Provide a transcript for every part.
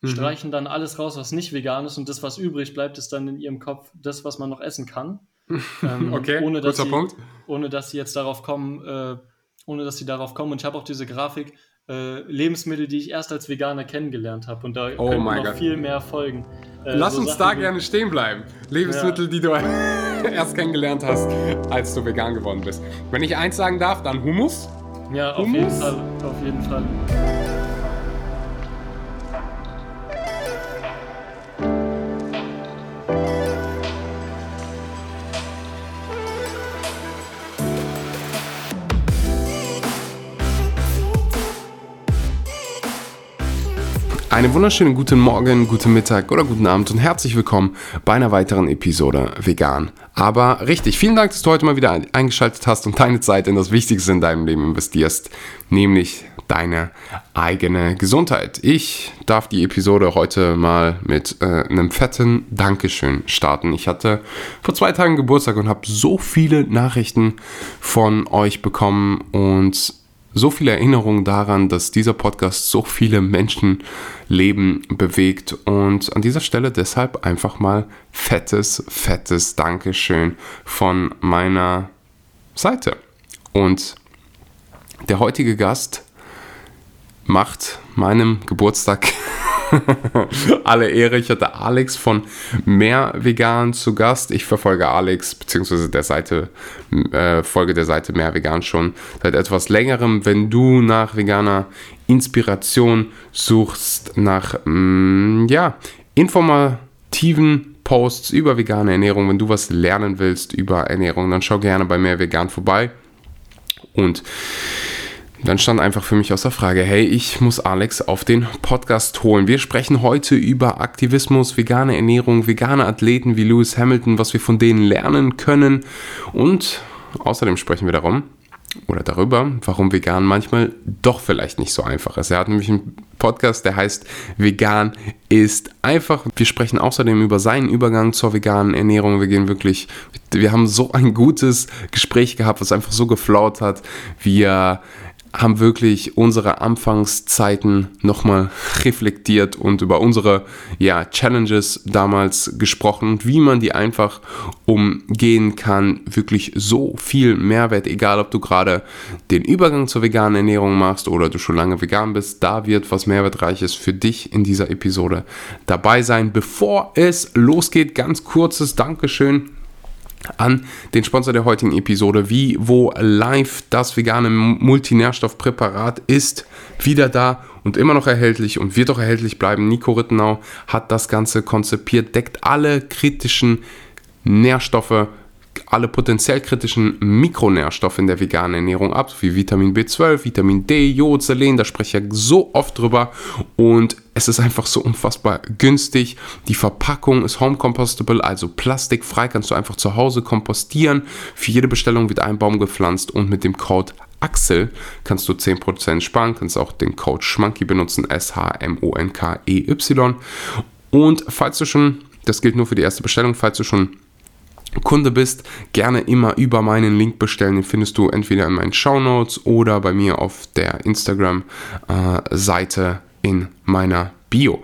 mhm. streichen dann alles raus, was nicht vegan ist und das, was übrig bleibt, ist dann in ihrem Kopf das, was man noch essen kann. ähm, okay, ohne, dass guter sie, Punkt. Ohne dass sie jetzt darauf kommen, äh, ohne dass sie darauf kommen. Und ich habe auch diese Grafik, äh, Lebensmittel, die ich erst als Veganer kennengelernt habe. Und da oh können noch God. viel mehr folgen. Äh, Lass so uns Sachen da gerne stehen bleiben. Lebensmittel, ja. die du erst kennengelernt hast, als du vegan geworden bist. Wenn ich eins sagen darf, dann Hummus. Ja, auf Hummus. jeden Fall. Auf jeden Fall. Einen wunderschönen guten Morgen, guten Mittag oder guten Abend und herzlich willkommen bei einer weiteren Episode Vegan. Aber richtig, vielen Dank, dass du heute mal wieder eingeschaltet hast und deine Zeit in das Wichtigste in deinem Leben investierst, nämlich deine eigene Gesundheit. Ich darf die Episode heute mal mit äh, einem fetten Dankeschön starten. Ich hatte vor zwei Tagen Geburtstag und habe so viele Nachrichten von euch bekommen und so viele Erinnerungen daran, dass dieser Podcast so viele Menschenleben bewegt. Und an dieser Stelle deshalb einfach mal fettes, fettes Dankeschön von meiner Seite. Und der heutige Gast macht meinem Geburtstag Alle Ehre, ich hatte Alex von Mehr Vegan zu Gast. Ich verfolge Alex bzw. der Seite, äh, folge der Seite Mehr Vegan schon seit etwas längerem. Wenn du nach veganer Inspiration suchst, nach mh, mm, ja, informativen Posts über vegane Ernährung, wenn du was lernen willst über Ernährung, dann schau gerne bei Mehr Vegan vorbei. Und dann stand einfach für mich aus der Frage, hey, ich muss Alex auf den Podcast holen. Wir sprechen heute über Aktivismus, vegane Ernährung, vegane Athleten wie Lewis Hamilton, was wir von denen lernen können. Und außerdem sprechen wir darum, oder darüber, warum vegan manchmal doch vielleicht nicht so einfach ist. Er hat nämlich einen Podcast, der heißt Vegan ist einfach. Wir sprechen außerdem über seinen Übergang zur veganen Ernährung. Wir gehen wirklich, wir haben so ein gutes Gespräch gehabt, was einfach so geflaut hat. Wir haben wirklich unsere Anfangszeiten nochmal reflektiert und über unsere ja, Challenges damals gesprochen und wie man die einfach umgehen kann. Wirklich so viel Mehrwert, egal ob du gerade den Übergang zur veganen Ernährung machst oder du schon lange vegan bist, da wird was Mehrwertreiches für dich in dieser Episode dabei sein. Bevor es losgeht, ganz kurzes Dankeschön an den Sponsor der heutigen Episode. Vivo Live, das vegane Multinährstoffpräparat, ist wieder da und immer noch erhältlich und wird auch erhältlich bleiben. Nico Rittenau hat das Ganze konzipiert, deckt alle kritischen Nährstoffe alle potenziell kritischen Mikronährstoffe in der veganen Ernährung ab, wie Vitamin B12, Vitamin D, Jod, Selen, da spreche ich ja so oft drüber und es ist einfach so unfassbar günstig. Die Verpackung ist home compostable, also plastikfrei, kannst du einfach zu Hause kompostieren. Für jede Bestellung wird ein Baum gepflanzt und mit dem Code Axel kannst du 10% sparen, kannst auch den Code Schmanky benutzen, S-H-M-O-N-K-E-Y. Und falls du schon, das gilt nur für die erste Bestellung, falls du schon Kunde bist, gerne immer über meinen Link bestellen. Den findest du entweder in meinen Show Notes oder bei mir auf der Instagram-Seite in meiner Bio.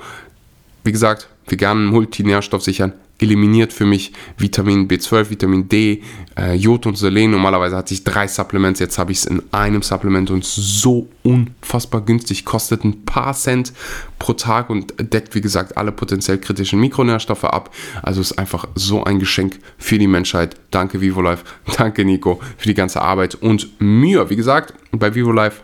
Wie gesagt, veganen Multinährstoff sichern eliminiert für mich Vitamin B12, Vitamin D, äh, Jod und Selen. Normalerweise hatte ich drei Supplements, jetzt habe ich es in einem Supplement und so unfassbar günstig. Kostet ein paar Cent pro Tag und deckt, wie gesagt, alle potenziell kritischen Mikronährstoffe ab. Also ist einfach so ein Geschenk für die Menschheit. Danke VivoLife, danke Nico für die ganze Arbeit und Mühe. Wie gesagt, bei VivoLife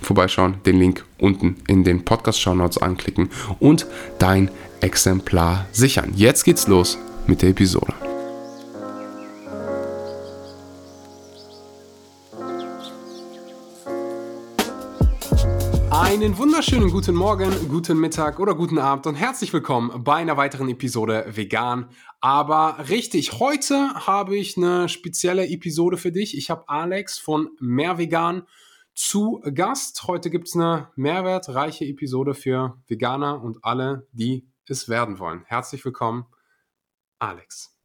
vorbeischauen, den Link unten in den Podcast-Show Notes anklicken und dein Exemplar sichern. Jetzt geht's los mit der Episode. Einen wunderschönen guten Morgen, guten Mittag oder guten Abend und herzlich willkommen bei einer weiteren Episode Vegan. Aber richtig, heute habe ich eine spezielle Episode für dich. Ich habe Alex von Mehr Vegan zu Gast. Heute gibt es eine mehrwertreiche Episode für Veganer und alle, die es werden wollen. Herzlich willkommen, Alex.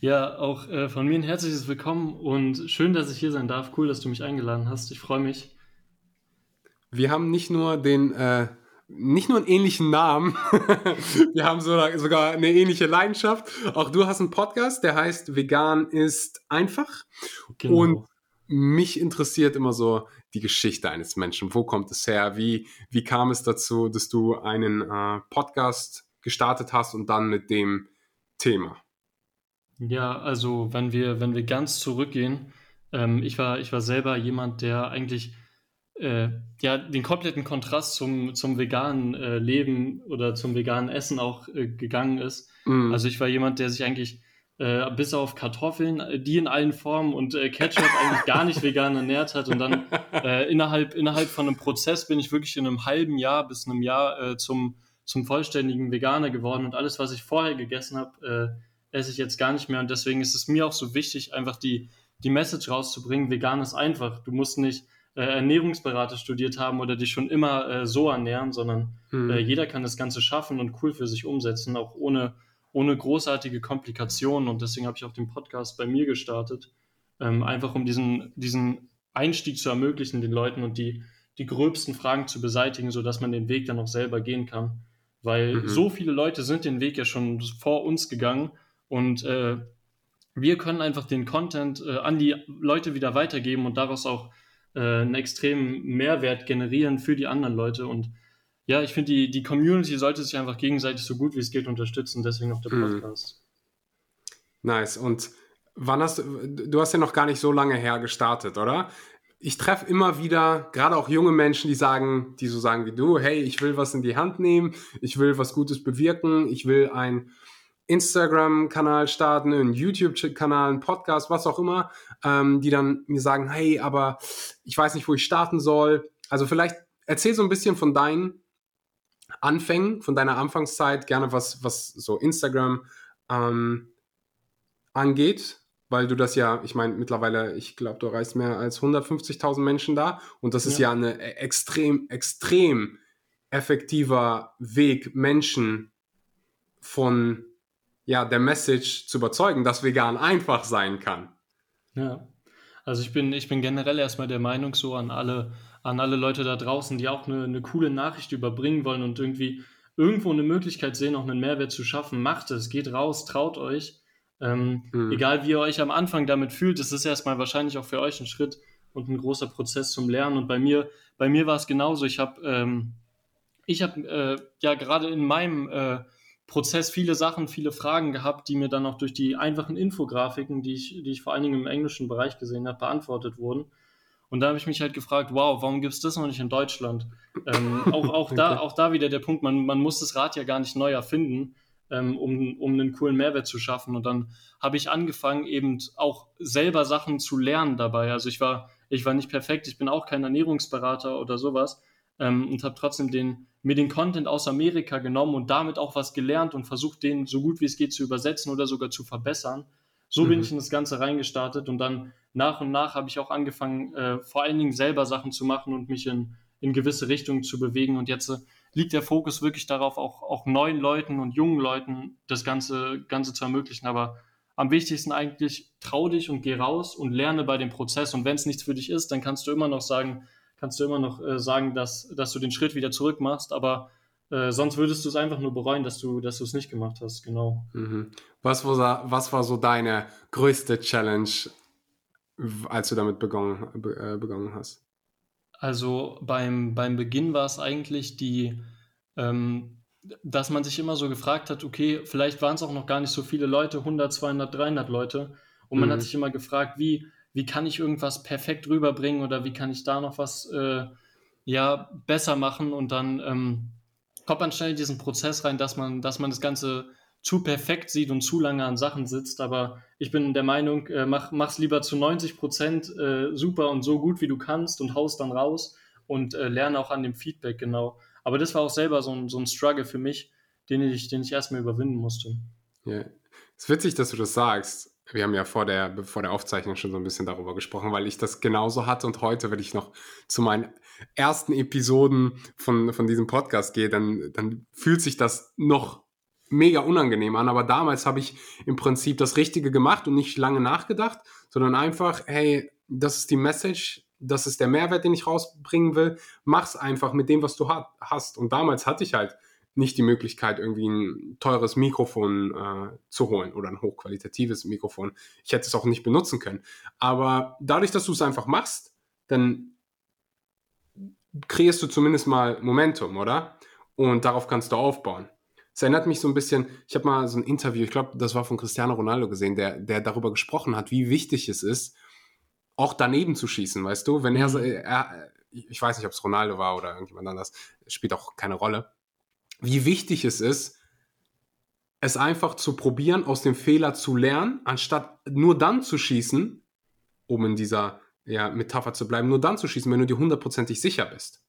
Ja, auch äh, von mir ein herzliches Willkommen und schön, dass ich hier sein darf. Cool, dass du mich eingeladen hast. Ich freue mich. Wir haben nicht nur den äh, nicht nur einen ähnlichen Namen, wir haben sogar eine ähnliche Leidenschaft. Auch du hast einen Podcast, der heißt Vegan ist einfach. Genau. Und mich interessiert immer so die Geschichte eines Menschen. Wo kommt es her? Wie, wie kam es dazu, dass du einen äh, Podcast gestartet hast und dann mit dem Thema? Ja, also wenn wir, wenn wir ganz zurückgehen, ähm, ich war, ich war selber jemand, der eigentlich äh, ja, den kompletten Kontrast zum, zum veganen äh, Leben oder zum veganen Essen auch äh, gegangen ist. Mm. Also ich war jemand, der sich eigentlich äh, bis auf Kartoffeln, äh, die in allen Formen und äh, Ketchup eigentlich gar nicht vegan ernährt hat. Und dann innerhalb, innerhalb von einem Prozess bin ich wirklich in einem halben Jahr bis einem Jahr zum, zum vollständigen Veganer geworden. Und alles, was ich vorher gegessen habe, esse ich jetzt gar nicht mehr. Und deswegen ist es mir auch so wichtig, einfach die, die Message rauszubringen, vegan ist einfach. Du musst nicht äh, Ernährungsberater studiert haben oder dich schon immer äh, so ernähren, sondern äh, jeder kann das Ganze schaffen und cool für sich umsetzen, auch ohne, ohne großartige Komplikationen. Und deswegen habe ich auch den Podcast bei mir gestartet, ähm, einfach um diesen, diesen Einstieg zu ermöglichen, den Leuten und die, die gröbsten Fragen zu beseitigen, sodass man den Weg dann auch selber gehen kann. Weil mhm. so viele Leute sind den Weg ja schon vor uns gegangen und äh, wir können einfach den Content äh, an die Leute wieder weitergeben und daraus auch äh, einen extremen Mehrwert generieren für die anderen Leute. Und ja, ich finde, die, die Community sollte sich einfach gegenseitig so gut wie es geht unterstützen, deswegen auch der mhm. Podcast. Nice. Und wann hast du, du hast ja noch gar nicht so lange her gestartet, oder? ich treffe immer wieder, gerade auch junge Menschen, die sagen, die so sagen wie du, hey, ich will was in die Hand nehmen, ich will was Gutes bewirken, ich will ein Instagram-Kanal starten, einen YouTube-Kanal, einen Podcast, was auch immer, ähm, die dann mir sagen, hey, aber ich weiß nicht, wo ich starten soll. Also vielleicht erzähl so ein bisschen von deinen Anfängen, von deiner Anfangszeit, gerne was, was so Instagram ähm, angeht, weil du das ja, ich meine, mittlerweile, ich glaube, du erreichst mehr als 150.000 Menschen da und das ist ja, ja eine extrem, extrem effektiver Weg, Menschen von ja, der Message zu überzeugen, dass vegan einfach sein kann. Ja. Also ich bin, ich bin generell erstmal der Meinung so an alle, an alle Leute da draußen, die auch eine, eine coole Nachricht überbringen wollen und irgendwie irgendwo eine Möglichkeit sehen, auch einen Mehrwert zu schaffen, macht es, geht raus, traut euch. Ähm, mhm. Egal wie ihr euch am Anfang damit fühlt, es ist erstmal wahrscheinlich auch für euch ein Schritt und ein großer Prozess zum Lernen. Und bei mir, bei mir war es genauso. Ich habe ähm, ich habe äh, ja gerade in meinem äh, Prozess viele Sachen, viele Fragen gehabt, die mir dann auch durch die einfachen Infografiken, die ich, die ich vor allen Dingen im englischen Bereich gesehen habe, beantwortet wurden. Und da habe ich mich halt gefragt, wow, warum gibt es das noch nicht in Deutschland? Ähm, auch, auch, da, auch da wieder der Punkt, man, man muss das Rad ja gar nicht neu erfinden, ähm, um, um einen coolen Mehrwert zu schaffen. Und dann habe ich angefangen, eben auch selber Sachen zu lernen dabei. Also ich war, ich war nicht perfekt, ich bin auch kein Ernährungsberater oder sowas ähm, und habe trotzdem den, mir den Content aus Amerika genommen und damit auch was gelernt und versucht, den so gut wie es geht zu übersetzen oder sogar zu verbessern. So mhm. bin ich in das Ganze reingestartet und dann nach und nach habe ich auch angefangen, äh, vor allen Dingen selber Sachen zu machen und mich in, in gewisse Richtungen zu bewegen. Und jetzt äh, liegt der Fokus wirklich darauf, auch, auch neuen Leuten und jungen Leuten das Ganze, Ganze zu ermöglichen. Aber am wichtigsten eigentlich, trau dich und geh raus und lerne bei dem Prozess. Und wenn es nichts für dich ist, dann kannst du immer noch sagen, kannst du immer noch äh, sagen, dass, dass du den Schritt wieder zurück machst, aber äh, sonst würdest du es einfach nur bereuen, dass du dass es nicht gemacht hast, genau. Mhm. Was, war, was war so deine größte Challenge, als du damit begonnen, äh, begonnen hast? Also beim, beim Beginn war es eigentlich die, ähm, dass man sich immer so gefragt hat, okay, vielleicht waren es auch noch gar nicht so viele Leute, 100, 200, 300 Leute. Und man mhm. hat sich immer gefragt, wie, wie kann ich irgendwas perfekt rüberbringen oder wie kann ich da noch was äh, ja, besser machen und dann ähm, kommt man schnell in diesen Prozess rein, dass man, dass man das Ganze zu perfekt sieht und zu lange an Sachen sitzt. Aber ich bin der Meinung, äh, mach, mach's lieber zu 90 Prozent äh, super und so gut wie du kannst und haust dann raus und äh, lerne auch an dem Feedback genau. Aber das war auch selber so ein, so ein Struggle für mich, den ich, den ich erstmal überwinden musste. Ja, es ist witzig, dass du das sagst wir haben ja vor der, vor der Aufzeichnung schon so ein bisschen darüber gesprochen, weil ich das genauso hatte und heute, wenn ich noch zu meinen ersten Episoden von, von diesem Podcast gehe, dann, dann fühlt sich das noch mega unangenehm an. Aber damals habe ich im Prinzip das Richtige gemacht und nicht lange nachgedacht, sondern einfach, hey, das ist die Message, das ist der Mehrwert, den ich rausbringen will. Mach's einfach mit dem, was du hast. Und damals hatte ich halt nicht die Möglichkeit, irgendwie ein teures Mikrofon äh, zu holen oder ein hochqualitatives Mikrofon. Ich hätte es auch nicht benutzen können. Aber dadurch, dass du es einfach machst, dann kreierst du zumindest mal Momentum, oder? Und darauf kannst du aufbauen. Es erinnert mich so ein bisschen, ich habe mal so ein Interview, ich glaube, das war von Cristiano Ronaldo gesehen, der, der darüber gesprochen hat, wie wichtig es ist, auch daneben zu schießen, weißt du? Wenn er, mhm. er ich weiß nicht, ob es Ronaldo war oder irgendjemand anders, spielt auch keine Rolle wie wichtig es ist, es einfach zu probieren, aus dem Fehler zu lernen, anstatt nur dann zu schießen, um in dieser ja, Metapher zu bleiben, nur dann zu schießen, wenn du dir hundertprozentig sicher bist.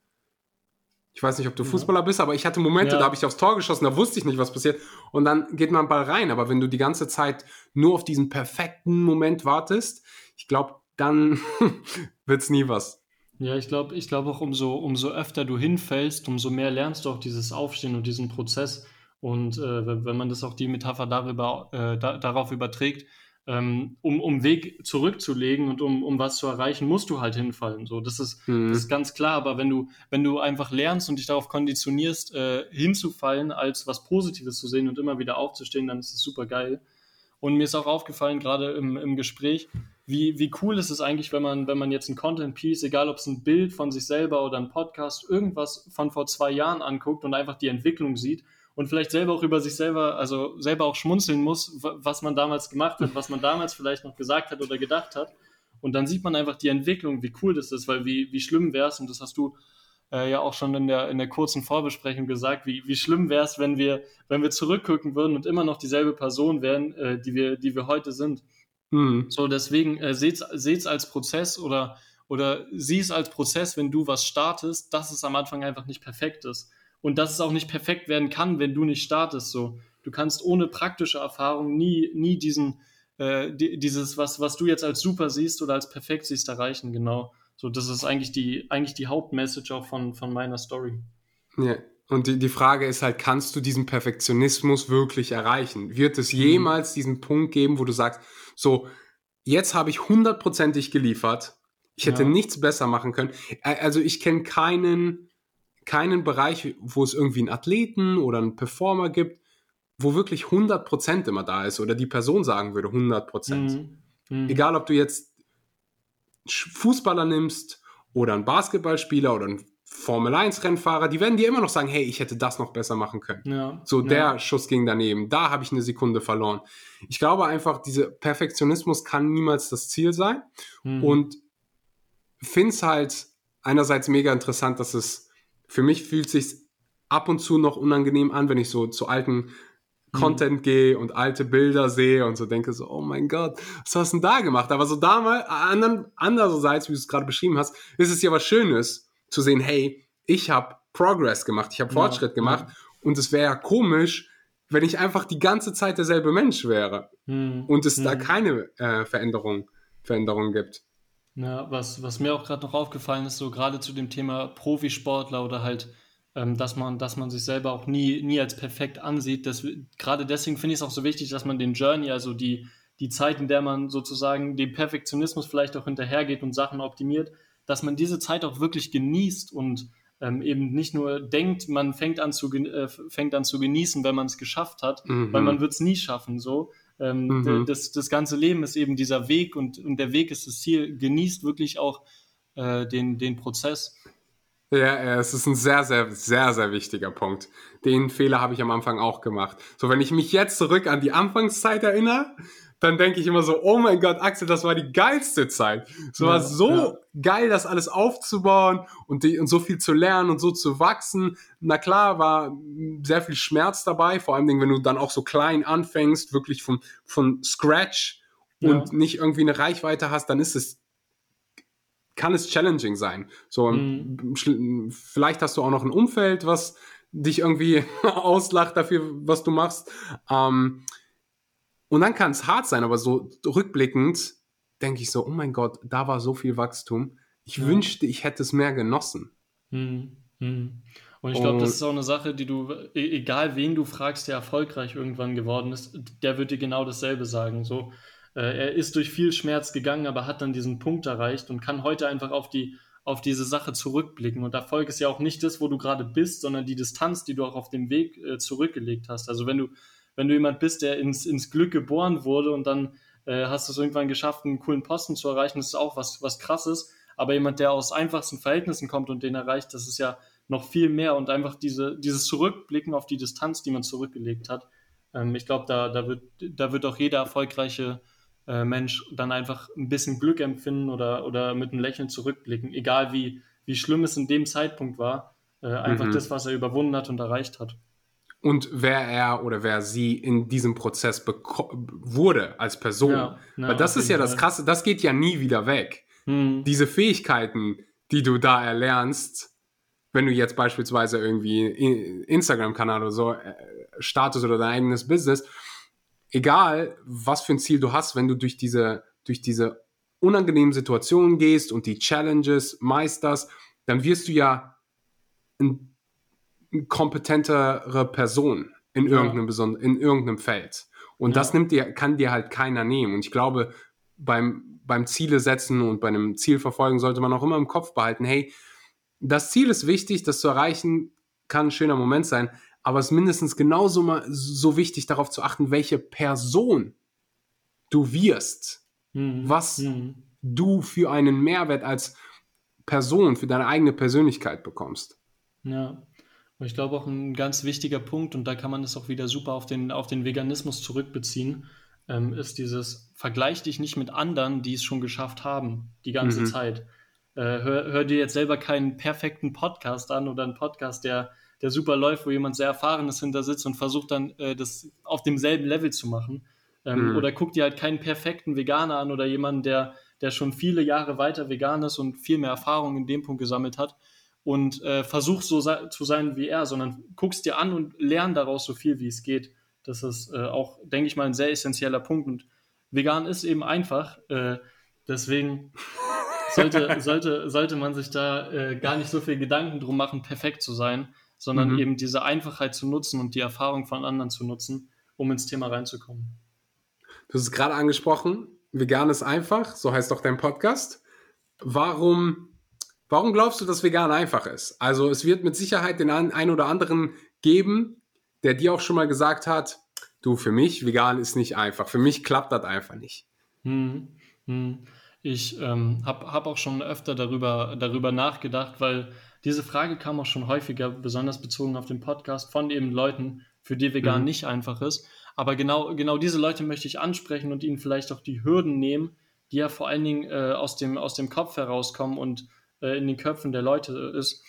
Ich weiß nicht, ob du Fußballer bist, aber ich hatte Momente, ja. da habe ich aufs Tor geschossen, da wusste ich nicht, was passiert. Und dann geht man Ball rein. Aber wenn du die ganze Zeit nur auf diesen perfekten Moment wartest, ich glaube, dann wird es nie was. Ja, ich glaube ich glaube auch, umso, umso öfter du hinfällst, umso mehr lernst du auch dieses Aufstehen und diesen Prozess. Und äh, wenn man das auch die Metapher darüber, äh, da, darauf überträgt, um, um Weg zurückzulegen und um, um was zu erreichen, musst du halt hinfallen. So, das ist, mhm. das ist ganz klar. Aber wenn du, wenn du einfach lernst und dich darauf konditionierst, äh, hinzufallen, als was Positives zu sehen und immer wieder aufzustehen, dann ist es super geil. Und mir ist auch aufgefallen, gerade im, im Gespräch, wie, wie cool ist es eigentlich, wenn man, wenn man jetzt ein Content-Piece, egal ob es ein Bild von sich selber oder ein Podcast, irgendwas von vor zwei Jahren anguckt und einfach die Entwicklung sieht und vielleicht selber auch über sich selber, also selber auch schmunzeln muss, was man damals gemacht hat, was man damals vielleicht noch gesagt hat oder gedacht hat. Und dann sieht man einfach die Entwicklung, wie cool das ist, weil wie, wie schlimm wäre es, und das hast du äh, ja auch schon in der, in der kurzen Vorbesprechung gesagt, wie, wie schlimm wäre es, wenn wir, wenn wir zurückgucken würden und immer noch dieselbe Person wären, äh, die, wir, die wir heute sind. Hm. So, deswegen äh, seht's, seht's als Prozess oder, oder sieh es als Prozess, wenn du was startest, dass es am Anfang einfach nicht perfekt ist. Und dass es auch nicht perfekt werden kann, wenn du nicht startest. So, du kannst ohne praktische Erfahrung nie, nie diesen, äh, dieses, was, was du jetzt als super siehst oder als perfekt siehst, erreichen, genau. So, das ist eigentlich die, eigentlich die Hauptmessage auch von, von meiner Story. Ja, und die, die Frage ist halt, kannst du diesen Perfektionismus wirklich erreichen? Wird es mhm. jemals diesen Punkt geben, wo du sagst, so, jetzt habe ich hundertprozentig geliefert, ich hätte ja. nichts besser machen können. Also ich kenne keinen, keinen Bereich, wo es irgendwie einen Athleten oder einen Performer gibt, wo wirklich 100% immer da ist oder die Person sagen würde 100%. Mhm. Mhm. Egal, ob du jetzt Fußballer nimmst oder einen Basketballspieler oder einen Formel 1 Rennfahrer, die werden dir immer noch sagen, hey, ich hätte das noch besser machen können. Ja, so, der ja. Schuss ging daneben, da habe ich eine Sekunde verloren. Ich glaube einfach, dieser Perfektionismus kann niemals das Ziel sein mhm. und finde es halt einerseits mega interessant, dass es, für mich fühlt sich ab und zu noch unangenehm an, wenn ich so zu alten Mhm. Content gehe und alte Bilder sehe und so denke so, oh mein Gott, was hast du denn da gemacht? Aber so damals, andererseits, wie du es gerade beschrieben hast, ist es ja was Schönes zu sehen, hey, ich habe Progress gemacht, ich habe Fortschritt ja, gemacht ja. und es wäre ja komisch, wenn ich einfach die ganze Zeit derselbe Mensch wäre hm, und es hm. da keine äh, Veränderung, Veränderung gibt. Ja, was, was mir auch gerade noch aufgefallen ist, so gerade zu dem Thema Profisportler oder halt ähm, dass, man, dass man sich selber auch nie, nie als perfekt ansieht. Das, gerade deswegen finde ich es auch so wichtig, dass man den Journey, also die, die Zeit, in der man sozusagen dem Perfektionismus vielleicht auch hinterhergeht und Sachen optimiert, dass man diese Zeit auch wirklich genießt und ähm, eben nicht nur denkt, man fängt an zu, äh, fängt an zu genießen, wenn man es geschafft hat, mhm. weil man wird es nie schaffen. So. Ähm, mhm. das, das ganze Leben ist eben dieser Weg und, und der Weg ist das Ziel. Genießt wirklich auch äh, den, den Prozess. Ja, es ist ein sehr, sehr, sehr, sehr wichtiger Punkt. Den Fehler habe ich am Anfang auch gemacht. So, wenn ich mich jetzt zurück an die Anfangszeit erinnere, dann denke ich immer so, oh mein Gott, Axel, das war die geilste Zeit. Es ja, war so ja. geil, das alles aufzubauen und, die, und so viel zu lernen und so zu wachsen. Na klar, war sehr viel Schmerz dabei, vor allem, wenn du dann auch so klein anfängst, wirklich von, von Scratch und ja. nicht irgendwie eine Reichweite hast, dann ist es kann es challenging sein. So, mhm. vielleicht hast du auch noch ein Umfeld, was dich irgendwie auslacht dafür, was du machst. Ähm, und dann kann es hart sein, aber so rückblickend denke ich so, oh mein Gott, da war so viel Wachstum. Ich ja. wünschte, ich hätte es mehr genossen. Mhm. Mhm. Und ich glaube, das ist auch eine Sache, die du, e-, egal wen du fragst, der erfolgreich irgendwann geworden ist, der wird dir genau dasselbe sagen. So, äh, er ist durch viel Schmerz gegangen, aber hat dann diesen Punkt erreicht und kann heute einfach auf die auf diese Sache zurückblicken. Und Erfolg ist ja auch nicht das, wo du gerade bist, sondern die Distanz, die du auch auf dem Weg äh, zurückgelegt hast. Also wenn du, wenn du jemand bist, der ins, ins Glück geboren wurde und dann äh, hast du es irgendwann geschafft, einen coolen Posten zu erreichen, das ist auch was, was krasses. Aber jemand, der aus einfachsten Verhältnissen kommt und den erreicht, das ist ja noch viel mehr und einfach diese, dieses Zurückblicken auf die Distanz, die man zurückgelegt hat. Ähm, ich glaube, da, da, wird, da wird auch jeder erfolgreiche äh, Mensch dann einfach ein bisschen Glück empfinden oder, oder mit einem Lächeln zurückblicken, egal wie, wie schlimm es in dem Zeitpunkt war, äh, einfach mhm. das, was er überwunden hat und erreicht hat. Und wer er oder wer sie in diesem Prozess wurde als Person. Ja, na, Weil das ist ja das Krasse, das geht ja nie wieder weg. Mhm. Diese Fähigkeiten, die du da erlernst, wenn du jetzt beispielsweise irgendwie Instagram-Kanal oder so äh, startest oder dein eigenes Business, egal was für ein Ziel du hast, wenn du durch diese, durch diese unangenehmen Situationen gehst und die Challenges meisterst, dann wirst du ja ein kompetentere Person in irgendeinem, in irgendeinem Feld. Und ja. das nimmt dir, kann dir halt keiner nehmen. Und ich glaube, beim, beim Ziele setzen und bei einem Ziel verfolgen sollte man auch immer im Kopf behalten, hey, das Ziel ist wichtig, das zu erreichen kann ein schöner Moment sein, aber es ist mindestens genauso mal so wichtig, darauf zu achten, welche Person du wirst, mhm. was mhm. du für einen Mehrwert als Person, für deine eigene Persönlichkeit bekommst. Ja. Und ich glaube auch ein ganz wichtiger Punkt, und da kann man es auch wieder super auf den, auf den Veganismus zurückbeziehen, ähm, ist dieses, vergleich dich nicht mit anderen, die es schon geschafft haben, die ganze mhm. Zeit. Äh, hör, hör, dir jetzt selber keinen perfekten Podcast an oder einen Podcast, der der super läuft, wo jemand sehr erfahrenes hinter sitzt und versucht dann äh, das auf demselben Level zu machen. Ähm, mhm. Oder guck dir halt keinen perfekten Veganer an oder jemanden, der, der schon viele Jahre weiter vegan ist und viel mehr Erfahrung in dem Punkt gesammelt hat und äh, versuch so zu sein wie er, sondern guckst dir an und lern daraus so viel wie es geht. Das ist äh, auch, denke ich mal, ein sehr essentieller Punkt. Und vegan ist eben einfach. Äh, deswegen sollte, sollte, sollte man sich da äh, gar nicht so viel Gedanken drum machen, perfekt zu sein, sondern mhm. eben diese Einfachheit zu nutzen und die Erfahrung von anderen zu nutzen, um ins Thema reinzukommen. Du hast es gerade angesprochen, vegan ist einfach, so heißt doch dein Podcast. Warum, warum glaubst du, dass vegan einfach ist? Also es wird mit Sicherheit den einen oder anderen geben, der dir auch schon mal gesagt hat, du, für mich, vegan ist nicht einfach. Für mich klappt das einfach nicht. Hm, hm. Ich ähm, habe hab auch schon öfter darüber, darüber nachgedacht, weil diese Frage kam auch schon häufiger, besonders bezogen auf den Podcast, von eben Leuten, für die vegan mhm. nicht einfach ist. Aber genau, genau diese Leute möchte ich ansprechen und ihnen vielleicht auch die Hürden nehmen, die ja vor allen Dingen äh, aus, dem, aus dem Kopf herauskommen und äh, in den Köpfen der Leute ist.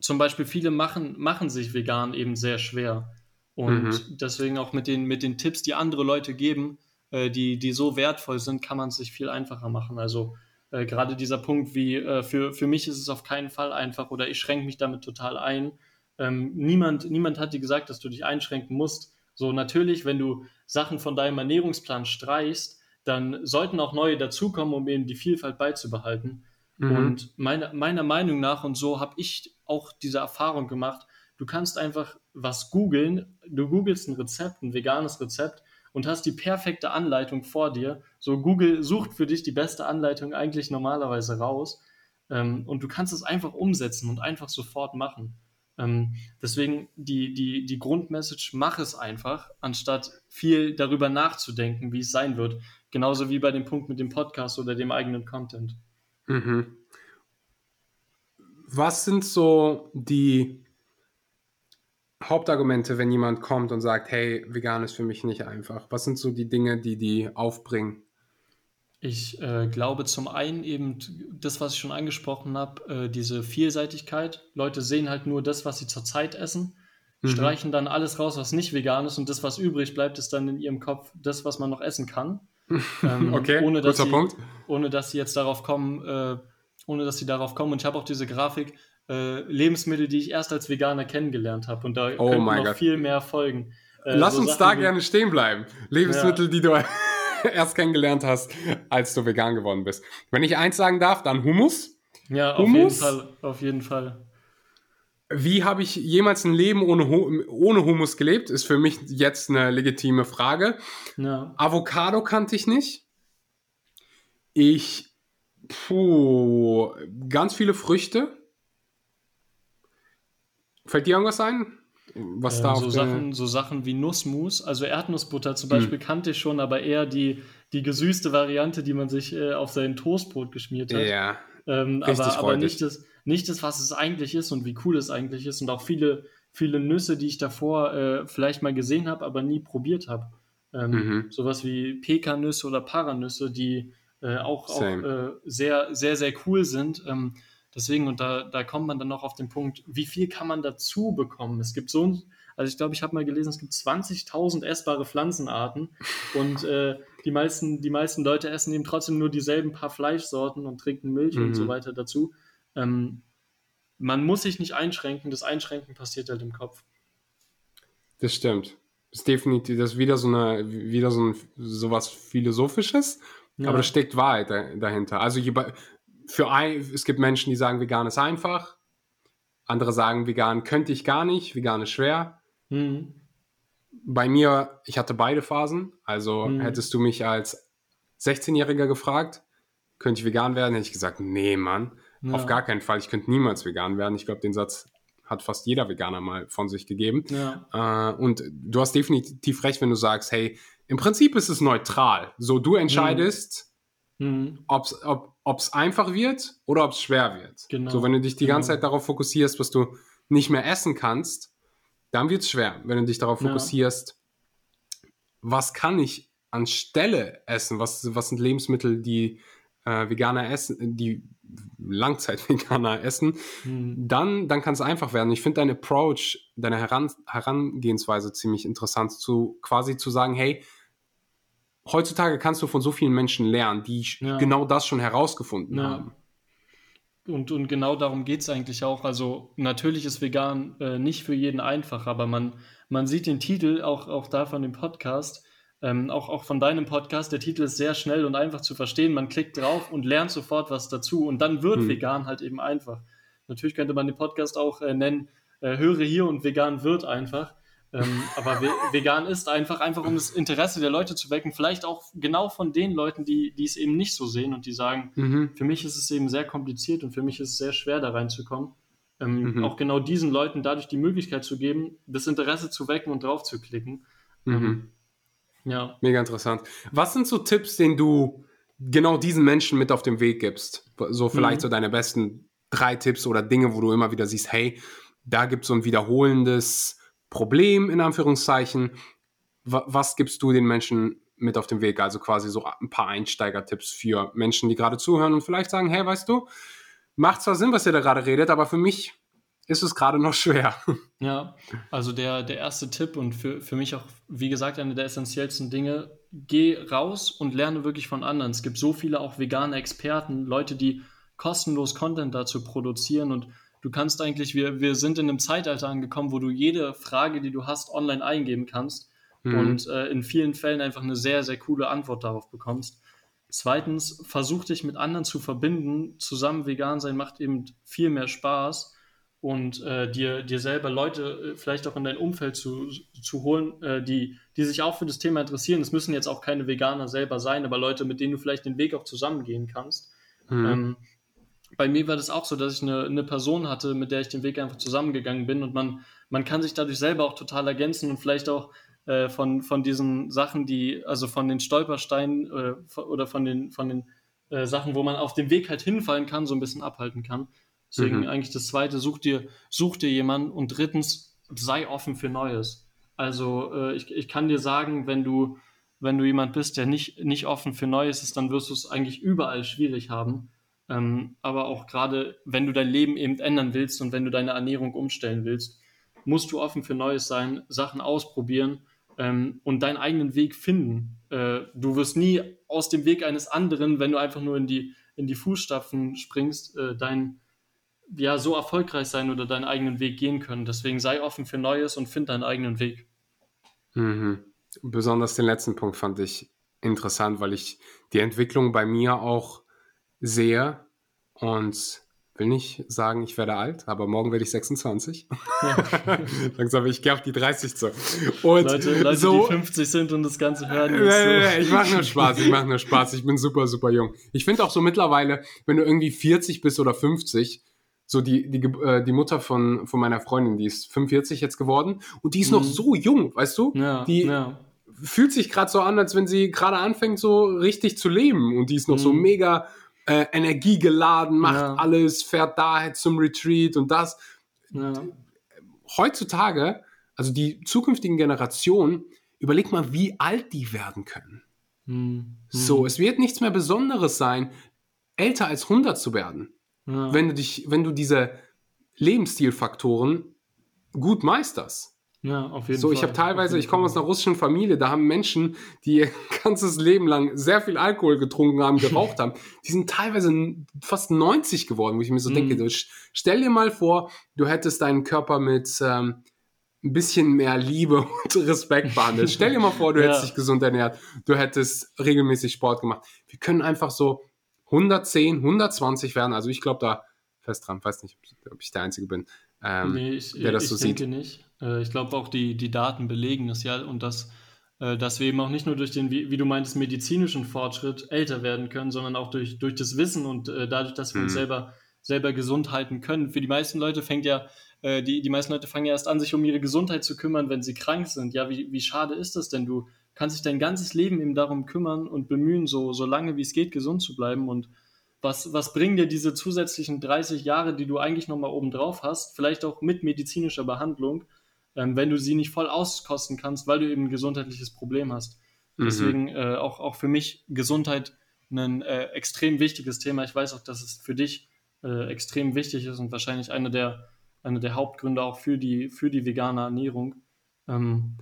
Zum Beispiel viele machen, machen sich vegan eben sehr schwer. Und mhm. deswegen auch mit den, mit den Tipps, die andere Leute geben, äh, die, die so wertvoll sind, kann man es sich viel einfacher machen. Also äh, gerade dieser Punkt, wie äh, für, für mich ist es auf keinen Fall einfach oder ich schränke mich damit total ein. Ähm, niemand, niemand hat dir gesagt, dass du dich einschränken musst. So natürlich, wenn du Sachen von deinem Ernährungsplan streichst, dann sollten auch neue dazukommen, um eben die Vielfalt beizubehalten. Mhm. Und meine, meiner Meinung nach, und so habe ich auch diese Erfahrung gemacht, du kannst einfach was googeln, du googelst ein Rezept, ein veganes Rezept und hast die perfekte Anleitung vor dir. So Google sucht für dich die beste Anleitung eigentlich normalerweise raus. Ähm, und du kannst es einfach umsetzen und einfach sofort machen. Ähm, deswegen die, die, die Grundmessage, mach es einfach, anstatt viel darüber nachzudenken, wie es sein wird. Genauso wie bei dem Punkt mit dem Podcast oder dem eigenen Content. Mhm. Was sind so die Hauptargumente, wenn jemand kommt und sagt, hey, vegan ist für mich nicht einfach? Was sind so die Dinge, die die aufbringen? Ich äh, glaube zum einen eben das, was ich schon angesprochen habe, äh, diese Vielseitigkeit. Leute sehen halt nur das, was sie zurzeit essen, mhm. streichen dann alles raus, was nicht vegan ist und das, was übrig bleibt, ist dann in ihrem Kopf das, was man noch essen kann. Ähm, okay, ohne, dass sie, Punkt. Ohne dass sie jetzt darauf kommen, äh, ohne dass sie darauf kommen. Und ich habe auch diese Grafik, äh, Lebensmittel, die ich erst als Veganer kennengelernt habe. Und da oh können noch God. viel mehr folgen. Äh, Lass so uns Sachen da gerne stehen bleiben. Lebensmittel, ja. die du erst kennengelernt hast, als du vegan geworden bist. Wenn ich eins sagen darf, dann Hummus. Ja, auf Hummus. jeden Fall. Auf jeden Fall. Wie habe ich jemals ein Leben ohne, ohne Hummus gelebt? Ist für mich jetzt eine legitime Frage. Ja. Avocado kannte ich nicht. Ich, puh, ganz viele Früchte. Fällt dir irgendwas ein? Was ähm, da so, Sachen, so Sachen wie Nussmus, also Erdnussbutter zum Beispiel hm. kannte ich schon, aber eher die, die gesüßte Variante, die man sich äh, auf sein Toastbrot geschmiert hat. Ja. Ähm, aber, aber nicht das, nicht das, was es eigentlich ist und wie cool es eigentlich ist und auch viele, viele Nüsse, die ich davor äh, vielleicht mal gesehen habe, aber nie probiert habe. Ähm, mhm. Sowas wie Pekannüsse oder Paranüsse, die äh, auch, auch äh, sehr, sehr, sehr cool sind. Ähm, deswegen, und da, da kommt man dann noch auf den Punkt, wie viel kann man dazu bekommen? Es gibt so ein, also ich glaube, ich habe mal gelesen, es gibt 20.000 essbare Pflanzenarten und äh, die, meisten, die meisten Leute essen eben trotzdem nur dieselben paar Fleischsorten und trinken Milch mhm. und so mhm. weiter dazu. Ähm, man muss sich nicht einschränken, das Einschränken passiert halt im Kopf. Das stimmt. Das ist definitiv, das ist wieder so eine, wieder so ein, sowas Philosophisches, ja. aber da steckt Wahrheit dahinter. Also für ein, es gibt Menschen, die sagen, vegan ist einfach. Andere sagen, vegan könnte ich gar nicht, vegan ist schwer. Mhm. Bei mir, ich hatte beide Phasen. Also mhm. hättest du mich als 16-Jähriger gefragt, könnte ich vegan werden, hätte ich gesagt, nee, Mann. Ja. Auf gar keinen Fall. Ich könnte niemals vegan werden. Ich glaube, den Satz hat fast jeder Veganer mal von sich gegeben. Ja. Äh, und du hast definitiv recht, wenn du sagst, hey, im Prinzip ist es neutral. So, du entscheidest, mhm. ob es einfach wird oder ob es schwer wird. Genau. So, wenn du dich die ganze genau. Zeit darauf fokussierst, was du nicht mehr essen kannst, dann wird es schwer. Wenn du dich darauf fokussierst, ja. was kann ich anstelle essen? Was, was sind Lebensmittel, die äh, Veganer essen, die Langzeit-Veganer essen, mhm. dann, dann kann es einfach werden. Ich finde dein Approach, deine Heran Herangehensweise ziemlich interessant, zu quasi zu sagen, hey, heutzutage kannst du von so vielen Menschen lernen, die ja. genau das schon herausgefunden ja. haben. Und, und genau darum geht es eigentlich auch. Also natürlich ist vegan äh, nicht für jeden einfach, aber man, man sieht den Titel auch, auch da von dem Podcast ähm, auch, auch von deinem Podcast, der Titel ist sehr schnell und einfach zu verstehen. Man klickt drauf und lernt sofort was dazu und dann wird hm. vegan halt eben einfach. Natürlich könnte man den Podcast auch äh, nennen, äh, höre hier und vegan wird einfach. Ähm, aber ve vegan ist einfach, einfach um das Interesse der Leute zu wecken. Vielleicht auch genau von den Leuten, die, die es eben nicht so sehen und die sagen, mhm. für mich ist es eben sehr kompliziert und für mich ist es sehr schwer, da reinzukommen. Ähm, mhm. Auch genau diesen Leuten dadurch die Möglichkeit zu geben, das Interesse zu wecken und drauf zu klicken. Mhm. Ähm, ja. Mega interessant. Was sind so Tipps, den du genau diesen Menschen mit auf den Weg gibst? So vielleicht mhm. so deine besten drei Tipps oder Dinge, wo du immer wieder siehst, hey, da gibt es so ein wiederholendes Problem in Anführungszeichen. Was gibst du den Menschen mit auf den Weg? Also quasi so ein paar Einsteigertipps für Menschen, die gerade zuhören und vielleicht sagen, hey, weißt du, macht zwar Sinn, was ihr da gerade redet, aber für mich ist es gerade noch schwer. Ja, also der, der erste Tipp und für, für mich auch, wie gesagt, eine der essentiellsten Dinge, geh raus und lerne wirklich von anderen. Es gibt so viele auch vegane Experten, Leute, die kostenlos Content dazu produzieren und du kannst eigentlich, wir, wir sind in einem Zeitalter angekommen, wo du jede Frage, die du hast, online eingeben kannst mhm. und äh, in vielen Fällen einfach eine sehr, sehr coole Antwort darauf bekommst. Zweitens, versuch dich mit anderen zu verbinden. Zusammen vegan sein macht eben viel mehr Spaß und äh, dir, dir selber Leute äh, vielleicht auch in dein Umfeld zu, zu holen, äh, die, die sich auch für das Thema interessieren. Es müssen jetzt auch keine Veganer selber sein, aber Leute, mit denen du vielleicht den Weg auch zusammengehen kannst. Mhm. Ähm, bei mir war das auch so, dass ich eine, eine Person hatte, mit der ich den Weg einfach zusammengegangen bin und man, man kann sich dadurch selber auch total ergänzen und vielleicht auch äh, von, von diesen Sachen, die, also von den Stolpersteinen äh, oder von den, von den äh, Sachen, wo man auf dem Weg halt hinfallen kann, so ein bisschen abhalten kann. Deswegen mhm. eigentlich das zweite, such dir, such dir jemanden und drittens, sei offen für Neues. Also äh, ich, ich kann dir sagen, wenn du, wenn du jemand bist, der nicht, nicht offen für Neues ist, dann wirst du es eigentlich überall schwierig haben. Ähm, aber auch gerade, wenn du dein Leben eben ändern willst und wenn du deine Ernährung umstellen willst, musst du offen für Neues sein, Sachen ausprobieren ähm, und deinen eigenen Weg finden. Äh, du wirst nie aus dem Weg eines anderen, wenn du einfach nur in die, in die Fußstapfen springst, äh, dein, ja, so erfolgreich sein oder deinen eigenen Weg gehen können. Deswegen sei offen für Neues und find deinen eigenen Weg. Mhm. Besonders den letzten Punkt fand ich interessant, weil ich die Entwicklung bei mir auch sehe und will nicht sagen, ich werde alt, aber morgen werde ich 26. Ja. Langsam, ich gehe auf die 30 zu. Und Leute, Leute so, die 50 sind und das Ganze hören. Äh, so. Ich mache nur Spaß, ich mache nur Spaß. Ich bin super, super jung. Ich finde auch so mittlerweile, wenn du irgendwie 40 bist oder 50, so die, die, äh, die Mutter von, von meiner Freundin, die ist 45 jetzt geworden und die ist mhm. noch so jung, weißt du? Ja, die ja. fühlt sich gerade so an, als wenn sie gerade anfängt, so richtig zu leben und die ist noch mhm. so mega äh, energiegeladen, macht ja. alles, fährt daher zum Retreat und das. Ja. Heutzutage, also die zukünftigen Generationen, überleg mal, wie alt die werden können. Mhm. So, es wird nichts mehr Besonderes sein, älter als 100 zu werden. Ja. Wenn du dich, wenn du diese Lebensstilfaktoren gut meisterst. Ja, auf jeden so, Fall. So, ich habe teilweise, ich komme aus einer russischen Familie, da haben Menschen, die ihr ganzes Leben lang sehr viel Alkohol getrunken haben, geraucht haben, die sind teilweise fast 90 geworden, wo ich mir so mm. denke, du, stell dir mal vor, du hättest deinen Körper mit ähm, ein bisschen mehr Liebe und Respekt behandelt. stell dir mal vor, du ja. hättest dich gesund ernährt, du hättest regelmäßig Sport gemacht. Wir können einfach so 110, 120 werden, also ich glaube da fest dran, weiß nicht, ob ich der Einzige bin, ähm, nee, ich, der das ich so denke sieht. nicht. Äh, ich glaube auch, die, die Daten belegen das ja und dass, äh, dass wir eben auch nicht nur durch den, wie, wie, du meintest, medizinischen Fortschritt älter werden können, sondern auch durch, durch das Wissen und äh, dadurch, dass wir mhm. uns selber, selber gesund halten können. Für die meisten Leute fängt ja, die, die meisten Leute fangen ja erst an, sich um ihre Gesundheit zu kümmern, wenn sie krank sind. Ja, wie, wie schade ist das denn? Du kannst dich dein ganzes Leben eben darum kümmern und bemühen, so, so lange wie es geht, gesund zu bleiben und was, was bringen dir diese zusätzlichen 30 Jahre, die du eigentlich nochmal oben drauf hast, vielleicht auch mit medizinischer Behandlung, ähm, wenn du sie nicht voll auskosten kannst, weil du eben ein gesundheitliches Problem hast. Mhm. Deswegen äh, auch, auch für mich Gesundheit ein äh, extrem wichtiges Thema. Ich weiß auch, dass es für dich äh, extrem wichtig ist und wahrscheinlich einer der, eine der Hauptgründe auch für die, für die vegane Ernährung. Ähm,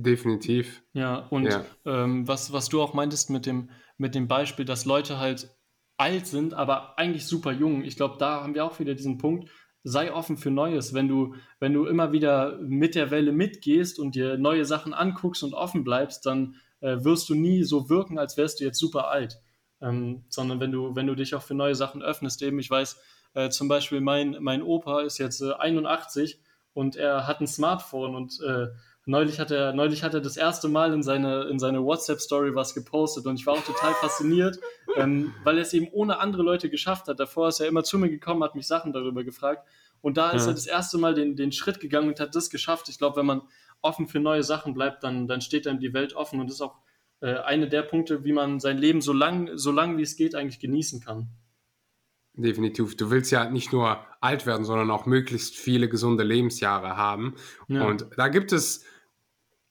Definitiv. Ja, und ja. Ähm, was, was du auch meintest mit dem, mit dem Beispiel, dass Leute halt alt sind, aber eigentlich super jung. Ich glaube, da haben wir auch wieder diesen Punkt. Sei offen für Neues. Wenn du, wenn du immer wieder mit der Welle mitgehst und dir neue Sachen anguckst und offen bleibst, dann äh, wirst du nie so wirken, als wärst du jetzt super alt. Ähm, sondern wenn du, wenn du dich auch für neue Sachen öffnest, eben, ich weiß, äh, zum Beispiel mein, mein Opa ist jetzt äh, 81 und er hat ein Smartphone und äh, neulich hat er, neulich hat er das erste Mal in seine, in seine WhatsApp-Story was gepostet und ich war auch total fasziniert, ähm, weil er es eben ohne andere Leute geschafft hat. Davor ist er immer zu mir gekommen, hat mich Sachen darüber gefragt und da ist ja. er das erste Mal den, den Schritt gegangen und hat das geschafft. Ich glaube, wenn man offen für neue Sachen bleibt, dann, dann steht einem die Welt offen und das ist auch äh, eine der Punkte, wie man sein Leben so lang, so lang wie es geht eigentlich genießen kann. Definitiv. Du willst ja nicht nur alt werden, sondern auch möglichst viele gesunde Lebensjahre haben. Ja. Und da gibt es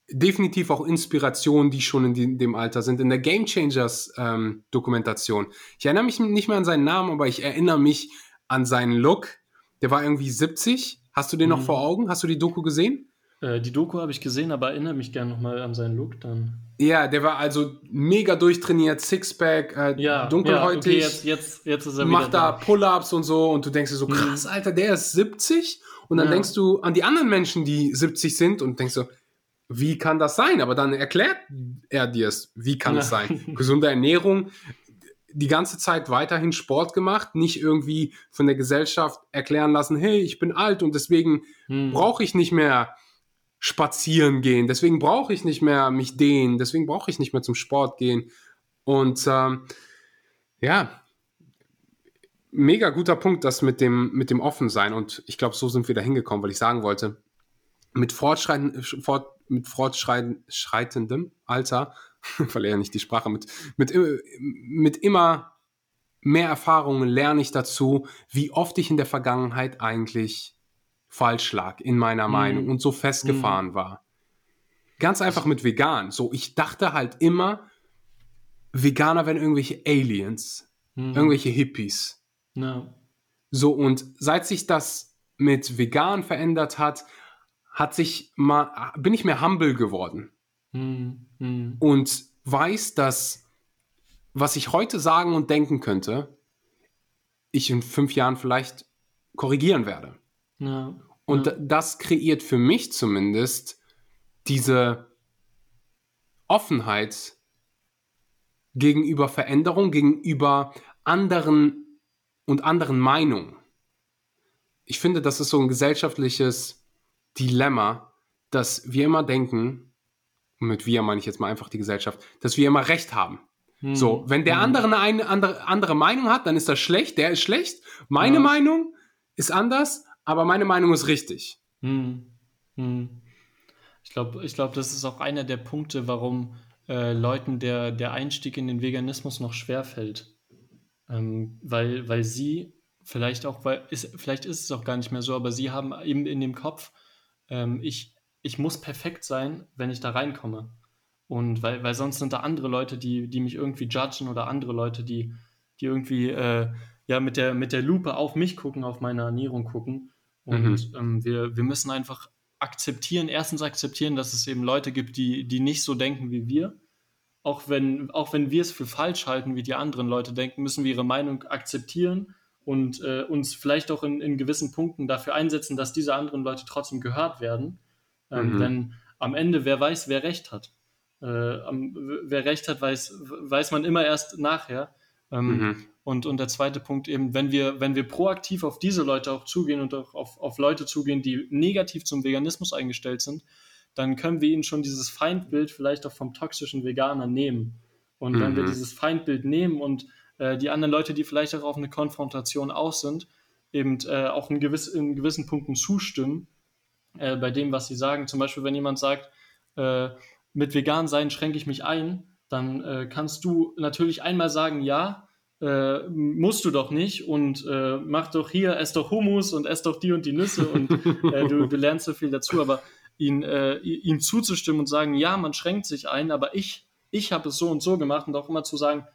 definitiv auch Inspirationen, die schon in die, dem Alter sind. In der Game Changers ähm, Dokumentation. Ich erinnere mich nicht mehr an seinen Namen, aber ich erinnere mich an seinen Look. Der war irgendwie 70. Hast du den mhm. noch vor Augen? Hast du die Doku gesehen? Äh, die Doku habe ich gesehen, aber erinnere mich gerne nochmal an seinen Look dann. Ja, der war also mega durchtrainiert, Sixpack, äh, ja, dunkelhäutig. Ja, okay, jetzt, jetzt, jetzt ist er Macht da Pull-Ups und so und du denkst dir so, mhm. krass, Alter, der ist 70. Und dann ja. denkst du an die anderen Menschen, die 70 sind und denkst so, wie kann das sein? Aber dann erklärt er dir es, wie kann ja. es sein? Gesunde Ernährung, die ganze Zeit weiterhin Sport gemacht, nicht irgendwie von der Gesellschaft erklären lassen, hey, ich bin alt und deswegen hm. brauche ich nicht mehr spazieren gehen, deswegen brauche ich nicht mehr mich dehnen, deswegen brauche ich nicht mehr zum Sport gehen. Und ähm, ja, mega guter Punkt, das mit dem, mit dem Offensein. Und ich glaube, so sind wir da hingekommen, weil ich sagen wollte, mit Fortschreiten, fort, mit fortschreitendem Alter, er ja nicht die Sprache, mit, mit, mit immer mehr Erfahrungen lerne ich dazu, wie oft ich in der Vergangenheit eigentlich falsch lag in meiner mhm. Meinung und so festgefahren mhm. war. Ganz einfach mit vegan. So, ich dachte halt immer, Veganer wären irgendwelche Aliens, mhm. irgendwelche Hippies. No. So, und seit sich das mit vegan verändert hat, hat sich mal, bin ich mehr humble geworden. Hm, hm. Und weiß, dass was ich heute sagen und denken könnte, ich in fünf Jahren vielleicht korrigieren werde. Ja, und ja. das kreiert für mich zumindest diese Offenheit gegenüber Veränderung, gegenüber anderen und anderen Meinungen. ich finde, das ist so ein gesellschaftliches Dilemma, dass wir immer denken, und mit wir meine ich jetzt mal einfach die Gesellschaft, dass wir immer Recht haben. Hm. So, wenn der hm. andere eine andere, andere Meinung hat, dann ist das schlecht, der ist schlecht. Meine ja. Meinung ist anders, aber meine Meinung ist richtig. Hm. Hm. Ich glaube, ich glaub, das ist auch einer der Punkte, warum äh, Leuten der, der Einstieg in den Veganismus noch schwerfällt. Ähm, weil, weil sie vielleicht auch, weil ist, vielleicht ist es auch gar nicht mehr so, aber sie haben eben in dem Kopf, ähm, ich, ich muss perfekt sein, wenn ich da reinkomme. Und weil, weil sonst sind da andere Leute, die, die mich irgendwie judgen oder andere Leute, die, die irgendwie äh, ja, mit, der, mit der Lupe auf mich gucken, auf meine Ernährung gucken. Und mhm. ähm, wir, wir müssen einfach akzeptieren, erstens akzeptieren, dass es eben Leute gibt, die, die nicht so denken wie wir. Auch wenn, auch wenn wir es für falsch halten, wie die anderen Leute denken, müssen wir ihre Meinung akzeptieren und äh, uns vielleicht auch in, in gewissen Punkten dafür einsetzen, dass diese anderen Leute trotzdem gehört werden. Ähm, mhm. Denn am Ende, wer weiß, wer recht hat. Äh, wer recht hat, weiß, weiß man immer erst nachher. Ähm, mhm. und, und der zweite Punkt eben, wenn wir, wenn wir proaktiv auf diese Leute auch zugehen und auch auf, auf Leute zugehen, die negativ zum Veganismus eingestellt sind, dann können wir ihnen schon dieses Feindbild vielleicht auch vom toxischen Veganer nehmen. Und mhm. wenn wir mhm. dieses Feindbild nehmen und äh, die anderen Leute, die vielleicht auch auf eine Konfrontation aus sind, eben äh, auch in, gewiss, in gewissen Punkten zustimmen äh, bei dem, was sie sagen. Zum Beispiel, wenn jemand sagt, äh, mit vegan sein schränke ich mich ein, dann äh, kannst du natürlich einmal sagen, ja, äh, musst du doch nicht und äh, mach doch hier, ess doch Hummus und ess doch die und die Nüsse und äh, du, du, lernst so viel dazu, aber ihn, ihm zuzustimmen und sagen, ja, man schränkt sich ein, aber ich, ich habe es so und so gemacht und auch immer zu sagen,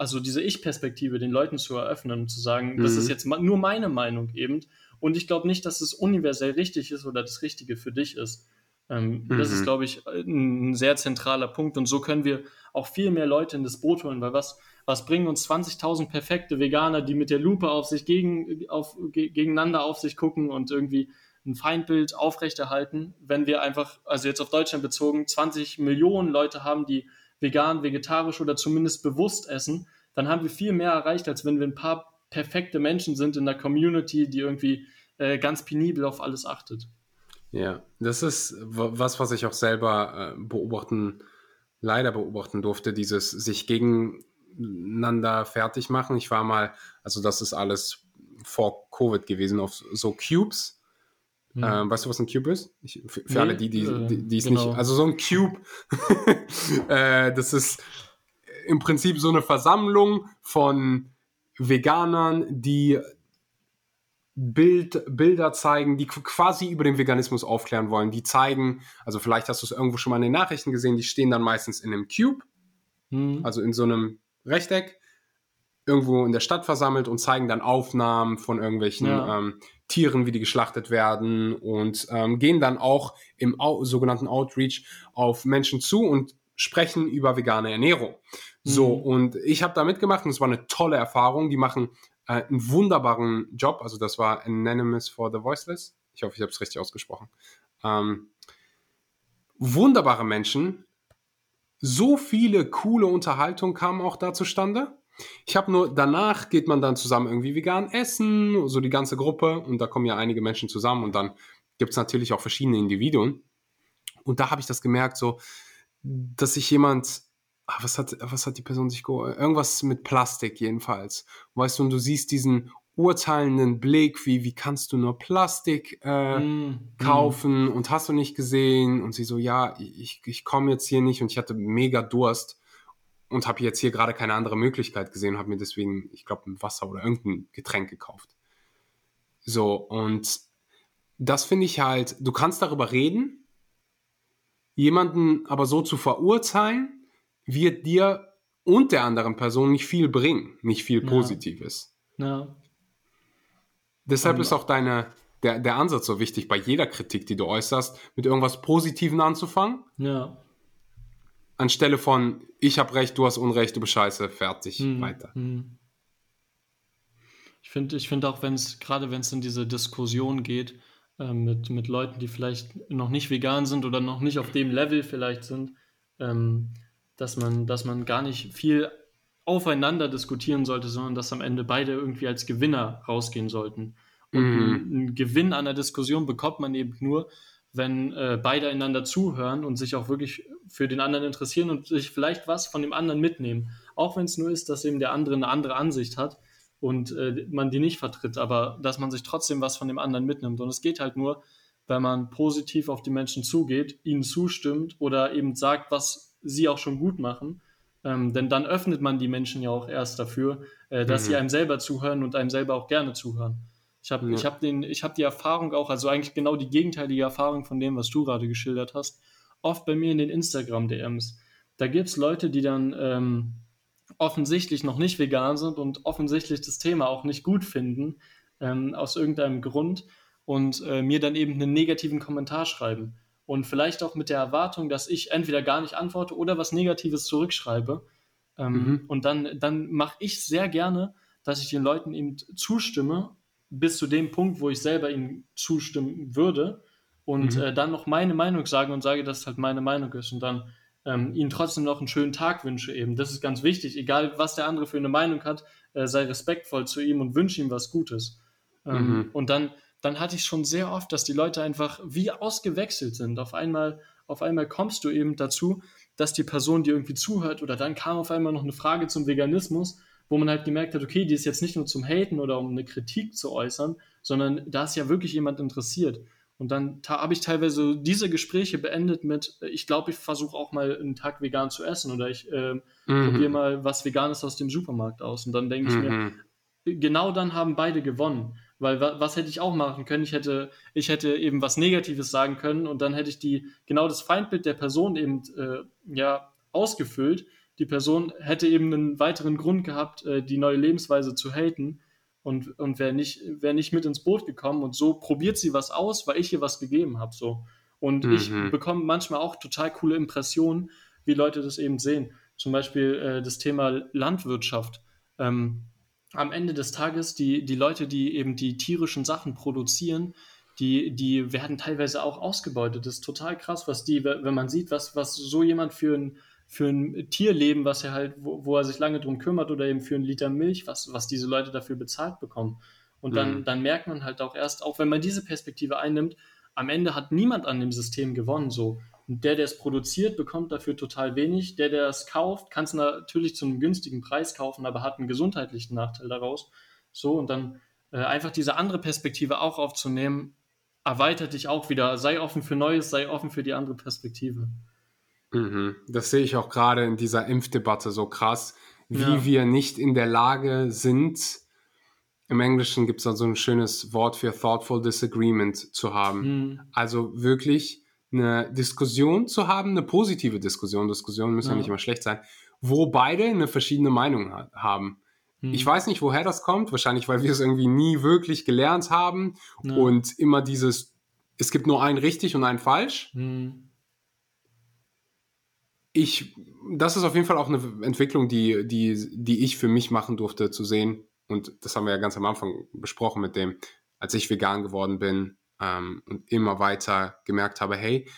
also diese Ich-Perspektive den Leuten zu eröffnen und zu sagen, mhm. das ist jetzt nur meine Meinung eben und ich glaube nicht, dass es universell richtig ist oder das Richtige für dich ist. Ähm, mhm. Das ist, mhm. glaube ich, ein sehr zentraler Punkt. Und so können wir auch viel mehr Leute in das Boot holen, weil was, was bringen uns 20.000 perfekte Veganer, die mit der Lupe auf sich gegen, auf, gegeneinander auf sich gucken und irgendwie ein Feindbild aufrechterhalten, wenn wir einfach, also jetzt auf Deutschland bezogen, 20 Millionen Leute haben, die vegan, vegetarisch oder zumindest bewusst essen, dann haben wir viel mehr erreicht, als wenn wir ein paar perfekte Menschen sind in der Community, die irgendwie äh, ganz penibel auf alles achtet. Ja, das ist was, was ich auch selber äh, beobachten, leider beobachten durfte, dieses sich gegeneinander fertig machen. Ich war mal, also das ist alles vor Covid gewesen, auf so Cubes. Hm. Ähm, weißt du, was ein Cube ist? Ich, für, für nee, alle, die, die, äh, es genau. nicht, also so ein Cube, äh, das ist im Prinzip so eine Versammlung von Veganern, die Bild, Bilder zeigen, die quasi über den Veganismus aufklären wollen. Die zeigen, also vielleicht hast du es irgendwo schon mal in den Nachrichten gesehen, die stehen dann meistens in einem Cube, hm. also in so einem Rechteck, irgendwo in der Stadt versammelt und zeigen dann Aufnahmen von irgendwelchen ja. ähm, Tieren, wie die geschlachtet werden und ähm, gehen dann auch im Au sogenannten Outreach auf Menschen zu und sprechen über vegane Ernährung. So, mhm. und ich habe da mitgemacht und es war eine tolle Erfahrung. Die machen äh, einen wunderbaren Job. Also das war Anonymous for the Voiceless. Ich hoffe, ich habe es richtig ausgesprochen. Ähm, wunderbare Menschen. So viele coole Unterhaltungen kamen auch da zustande. Ich habe nur, danach geht man dann zusammen irgendwie vegan essen, so die ganze Gruppe. Und da kommen ja einige Menschen zusammen. Und dann gibt es natürlich auch verschiedene Individuen. Und da habe ich das gemerkt, so, dass sich jemand Ah, was hat, was hat die Person sich geholt? Irgendwas mit Plastik jedenfalls. Weißt du, und du siehst diesen urteilenden Blick, wie, wie kannst du nur Plastik äh, mm, kaufen mm. und hast du nicht gesehen? Und sie so, ja, ich, ich komme jetzt hier nicht und ich hatte mega Durst und habe jetzt hier gerade keine andere Möglichkeit gesehen und habe mir deswegen, ich glaube, ein Wasser oder irgendein Getränk gekauft. So, und das finde ich halt, du kannst darüber reden, jemanden aber so zu verurteilen, wird dir und der anderen Person nicht viel bringen, nicht viel Positives. Ja. ja. Deshalb um, ist auch deine, der, der Ansatz so wichtig, bei jeder Kritik, die du äußerst, mit irgendwas Positiven anzufangen. Ja. Anstelle von, ich habe recht, du hast Unrecht, du bist scheiße, fertig, hm, weiter. Hm. Ich finde ich find auch, wenn es, gerade wenn es in diese Diskussion geht, äh, mit, mit Leuten, die vielleicht noch nicht vegan sind oder noch nicht auf dem Level vielleicht sind, ähm, dass man, dass man gar nicht viel aufeinander diskutieren sollte, sondern dass am Ende beide irgendwie als Gewinner rausgehen sollten. Und mhm. einen Gewinn an der Diskussion bekommt man eben nur, wenn äh, beide einander zuhören und sich auch wirklich für den anderen interessieren und sich vielleicht was von dem anderen mitnehmen. Auch wenn es nur ist, dass eben der andere eine andere Ansicht hat und äh, man die nicht vertritt, aber dass man sich trotzdem was von dem anderen mitnimmt. Und es geht halt nur, wenn man positiv auf die Menschen zugeht, ihnen zustimmt oder eben sagt, was sie auch schon gut machen. Ähm, denn dann öffnet man die Menschen ja auch erst dafür, äh, dass mhm. sie einem selber zuhören und einem selber auch gerne zuhören. Ich habe ja. ich hab hab die Erfahrung auch, also eigentlich genau die gegenteilige Erfahrung von dem, was du gerade geschildert hast, oft bei mir in den Instagram-DMs. Da gibt es Leute, die dann ähm, offensichtlich noch nicht vegan sind und offensichtlich das Thema auch nicht gut finden, ähm, aus irgendeinem Grund, und äh, mir dann eben einen negativen Kommentar schreiben. Und vielleicht auch mit der Erwartung, dass ich entweder gar nicht antworte oder was Negatives zurückschreibe. Ähm, mhm. Und dann, dann mache ich sehr gerne, dass ich den Leuten eben zustimme bis zu dem Punkt, wo ich selber ihnen zustimmen würde und mhm. äh, dann noch meine Meinung sage und sage, dass es halt meine Meinung ist und dann ähm, ihnen trotzdem noch einen schönen Tag wünsche eben. Das ist ganz wichtig, egal was der andere für eine Meinung hat, äh, sei respektvoll zu ihm und wünsche ihm was Gutes. Ähm, mhm. Und dann, dann hatte ich schon sehr oft, dass die Leute einfach wie ausgewechselt sind. Auf einmal, auf einmal kommst du eben dazu, dass die Person dir irgendwie zuhört oder dann kam auf einmal noch eine Frage zum Veganismus wo man halt gemerkt hat, okay, die ist jetzt nicht nur zum Haten oder um eine Kritik zu äußern, sondern da ist ja wirklich jemand interessiert. Und dann habe ich teilweise diese Gespräche beendet mit, ich glaube, ich versuche auch mal einen Tag vegan zu essen oder ich äh, mhm. probiere mal was Veganes aus dem Supermarkt aus. Und dann denke ich mhm. mir, genau dann haben beide gewonnen. Weil was hätte ich auch machen können? Ich hätte, ich hätte eben was Negatives sagen können und dann hätte ich die, genau das Feindbild der Person eben äh, ja, ausgefüllt die Person hätte eben einen weiteren Grund gehabt, äh, die neue Lebensweise zu haten und, und wäre nicht, wär nicht mit ins Boot gekommen und so probiert sie was aus, weil ich ihr was gegeben habe. So. Und mhm. ich bekomme manchmal auch total coole Impressionen, wie Leute das eben sehen. Zum Beispiel äh, das Thema Landwirtschaft. Ähm, am Ende des Tages, die, die Leute, die eben die tierischen Sachen produzieren, die, die werden teilweise auch ausgebeutet. Das ist total krass, was die, wenn man sieht, was, was so jemand für ein für ein Tierleben, was er halt, wo, wo er sich lange drum kümmert oder eben für einen Liter Milch, was, was diese Leute dafür bezahlt bekommen. Und dann, mhm. dann merkt man halt auch erst, auch wenn man diese Perspektive einnimmt, am Ende hat niemand an dem System gewonnen, so. Und der, der es produziert, bekommt dafür total wenig. Der, der es kauft, kann es natürlich zu einem günstigen Preis kaufen, aber hat einen gesundheitlichen Nachteil daraus. So, und dann äh, einfach diese andere Perspektive auch aufzunehmen, erweitert dich auch wieder. Sei offen für Neues, sei offen für die andere Perspektive. Mhm. Das sehe ich auch gerade in dieser Impfdebatte so krass, wie ja. wir nicht in der Lage sind, im Englischen gibt es da so ein schönes Wort für thoughtful disagreement zu haben. Mhm. Also wirklich eine Diskussion zu haben, eine positive Diskussion, Diskussionen müssen ja, ja nicht immer schlecht sein, wo beide eine verschiedene Meinung ha haben. Mhm. Ich weiß nicht, woher das kommt, wahrscheinlich, weil wir es irgendwie nie wirklich gelernt haben ja. und immer dieses, es gibt nur ein richtig und ein falsch. Mhm ich, das ist auf jeden Fall auch eine Entwicklung, die, die, die ich für mich machen durfte zu sehen. Und das haben wir ja ganz am Anfang besprochen mit dem, als ich vegan geworden bin ähm, und immer weiter gemerkt habe, hey,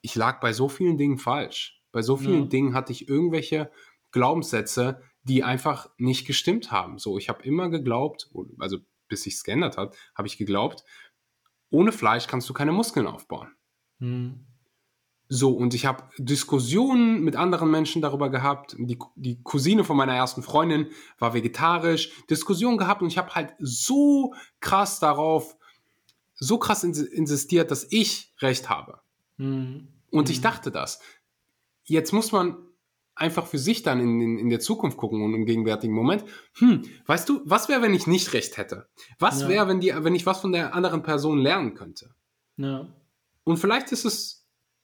ich lag bei so vielen Dingen falsch. Bei so vielen ja. Dingen hatte ich irgendwelche Glaubenssätze, die einfach nicht gestimmt haben. So, ich habe immer geglaubt, also bis sich es geändert hat, habe ich geglaubt, ohne Fleisch kannst du keine Muskeln aufbauen. Mhm. So, und ich habe Diskussionen mit anderen Menschen darüber gehabt. Die, die Cousine von meiner ersten Freundin war vegetarisch, Diskussionen gehabt und ich habe halt so krass darauf, so krass insistiert, dass ich recht habe. Mhm. Und ich mhm. dachte das. Jetzt muss man einfach für sich dann in, in, in der Zukunft gucken und im gegenwärtigen Moment. Hm, weißt du, was wäre, wenn ich nicht recht hätte? Was ja. wäre, wenn, wenn ich was von der anderen Person lernen könnte? Ja. Und vielleicht ist es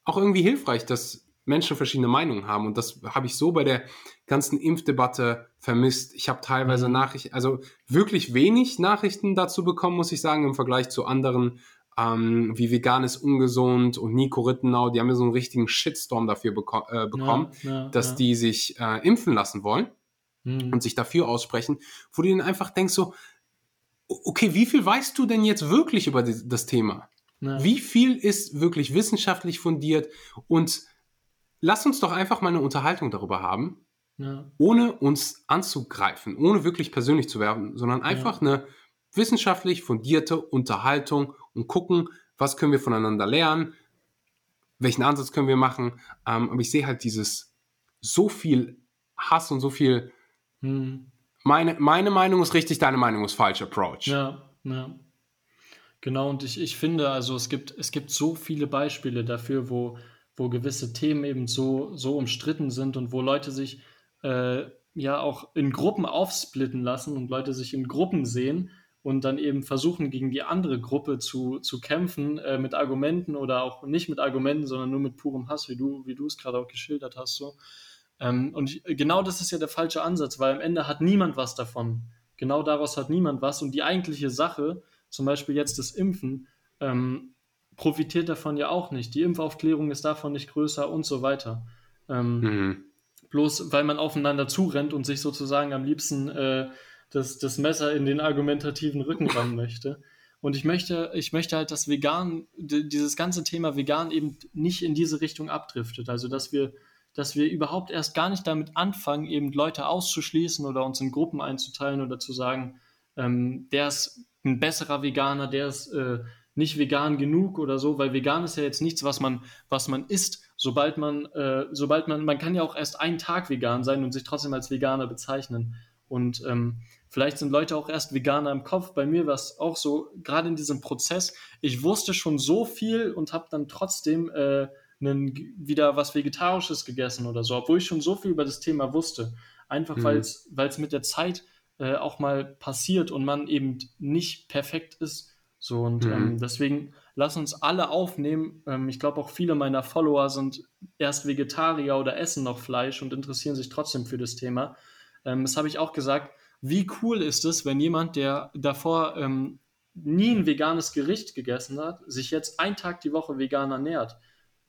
auch irgendwie hilfreich, dass Menschen verschiedene Meinungen haben. Und das habe ich so bei der ganzen Impfdebatte vermisst. Ich habe teilweise mhm. Nachrichten, also wirklich wenig Nachrichten dazu bekommen, muss ich sagen, im Vergleich zu anderen, ähm, wie vegan ist ungesund und Nico Rittenau, die haben ja so einen richtigen Shitstorm dafür beko äh, bekommen, ja, ja, dass ja. die sich äh, impfen lassen wollen mhm. und sich dafür aussprechen, wo du dann einfach denkst so, okay, wie viel weißt du denn jetzt wirklich über das Thema? Ja. Wie viel ist wirklich wissenschaftlich fundiert? Und lass uns doch einfach mal eine Unterhaltung darüber haben, ja. ohne uns anzugreifen, ohne wirklich persönlich zu werden, sondern einfach ja. eine wissenschaftlich fundierte Unterhaltung und gucken, was können wir voneinander lernen, welchen Ansatz können wir machen. Ähm, aber ich sehe halt dieses so viel Hass und so viel. Hm. Meine, meine Meinung ist richtig, deine Meinung ist falsch Approach. Ja, ja. Genau, und ich, ich finde, also es gibt, es gibt so viele Beispiele dafür, wo, wo gewisse Themen eben so, so umstritten sind und wo Leute sich äh, ja auch in Gruppen aufsplitten lassen und Leute sich in Gruppen sehen und dann eben versuchen, gegen die andere Gruppe zu, zu kämpfen, äh, mit Argumenten oder auch nicht mit Argumenten, sondern nur mit purem Hass, wie du, wie du es gerade auch geschildert hast. So. Ähm, und ich, genau das ist ja der falsche Ansatz, weil am Ende hat niemand was davon. Genau daraus hat niemand was. Und die eigentliche Sache, zum Beispiel jetzt das Impfen, ähm, profitiert davon ja auch nicht. Die Impfaufklärung ist davon nicht größer und so weiter. Ähm, mhm. Bloß weil man aufeinander zurennt und sich sozusagen am liebsten äh, das, das Messer in den argumentativen Rücken rammen möchte. Und ich möchte, ich möchte halt, dass vegan, dieses ganze Thema vegan eben nicht in diese Richtung abdriftet. Also dass wir, dass wir überhaupt erst gar nicht damit anfangen, eben Leute auszuschließen oder uns in Gruppen einzuteilen oder zu sagen, ähm, der ist ein besserer Veganer, der ist äh, nicht vegan genug oder so, weil vegan ist ja jetzt nichts, was man, was man isst, sobald man, äh, sobald man, man kann ja auch erst einen Tag vegan sein und sich trotzdem als Veganer bezeichnen. Und ähm, vielleicht sind Leute auch erst Veganer im Kopf. Bei mir war es auch so, gerade in diesem Prozess, ich wusste schon so viel und habe dann trotzdem äh, einen, wieder was Vegetarisches gegessen oder so, obwohl ich schon so viel über das Thema wusste. Einfach mhm. weil es mit der Zeit äh, auch mal passiert und man eben nicht perfekt ist. So und mhm. ähm, deswegen lass uns alle aufnehmen. Ähm, ich glaube auch viele meiner Follower sind erst Vegetarier oder essen noch Fleisch und interessieren sich trotzdem für das Thema. Ähm, das habe ich auch gesagt. Wie cool ist es, wenn jemand, der davor ähm, nie ein veganes Gericht gegessen hat, sich jetzt einen Tag die Woche vegan ernährt?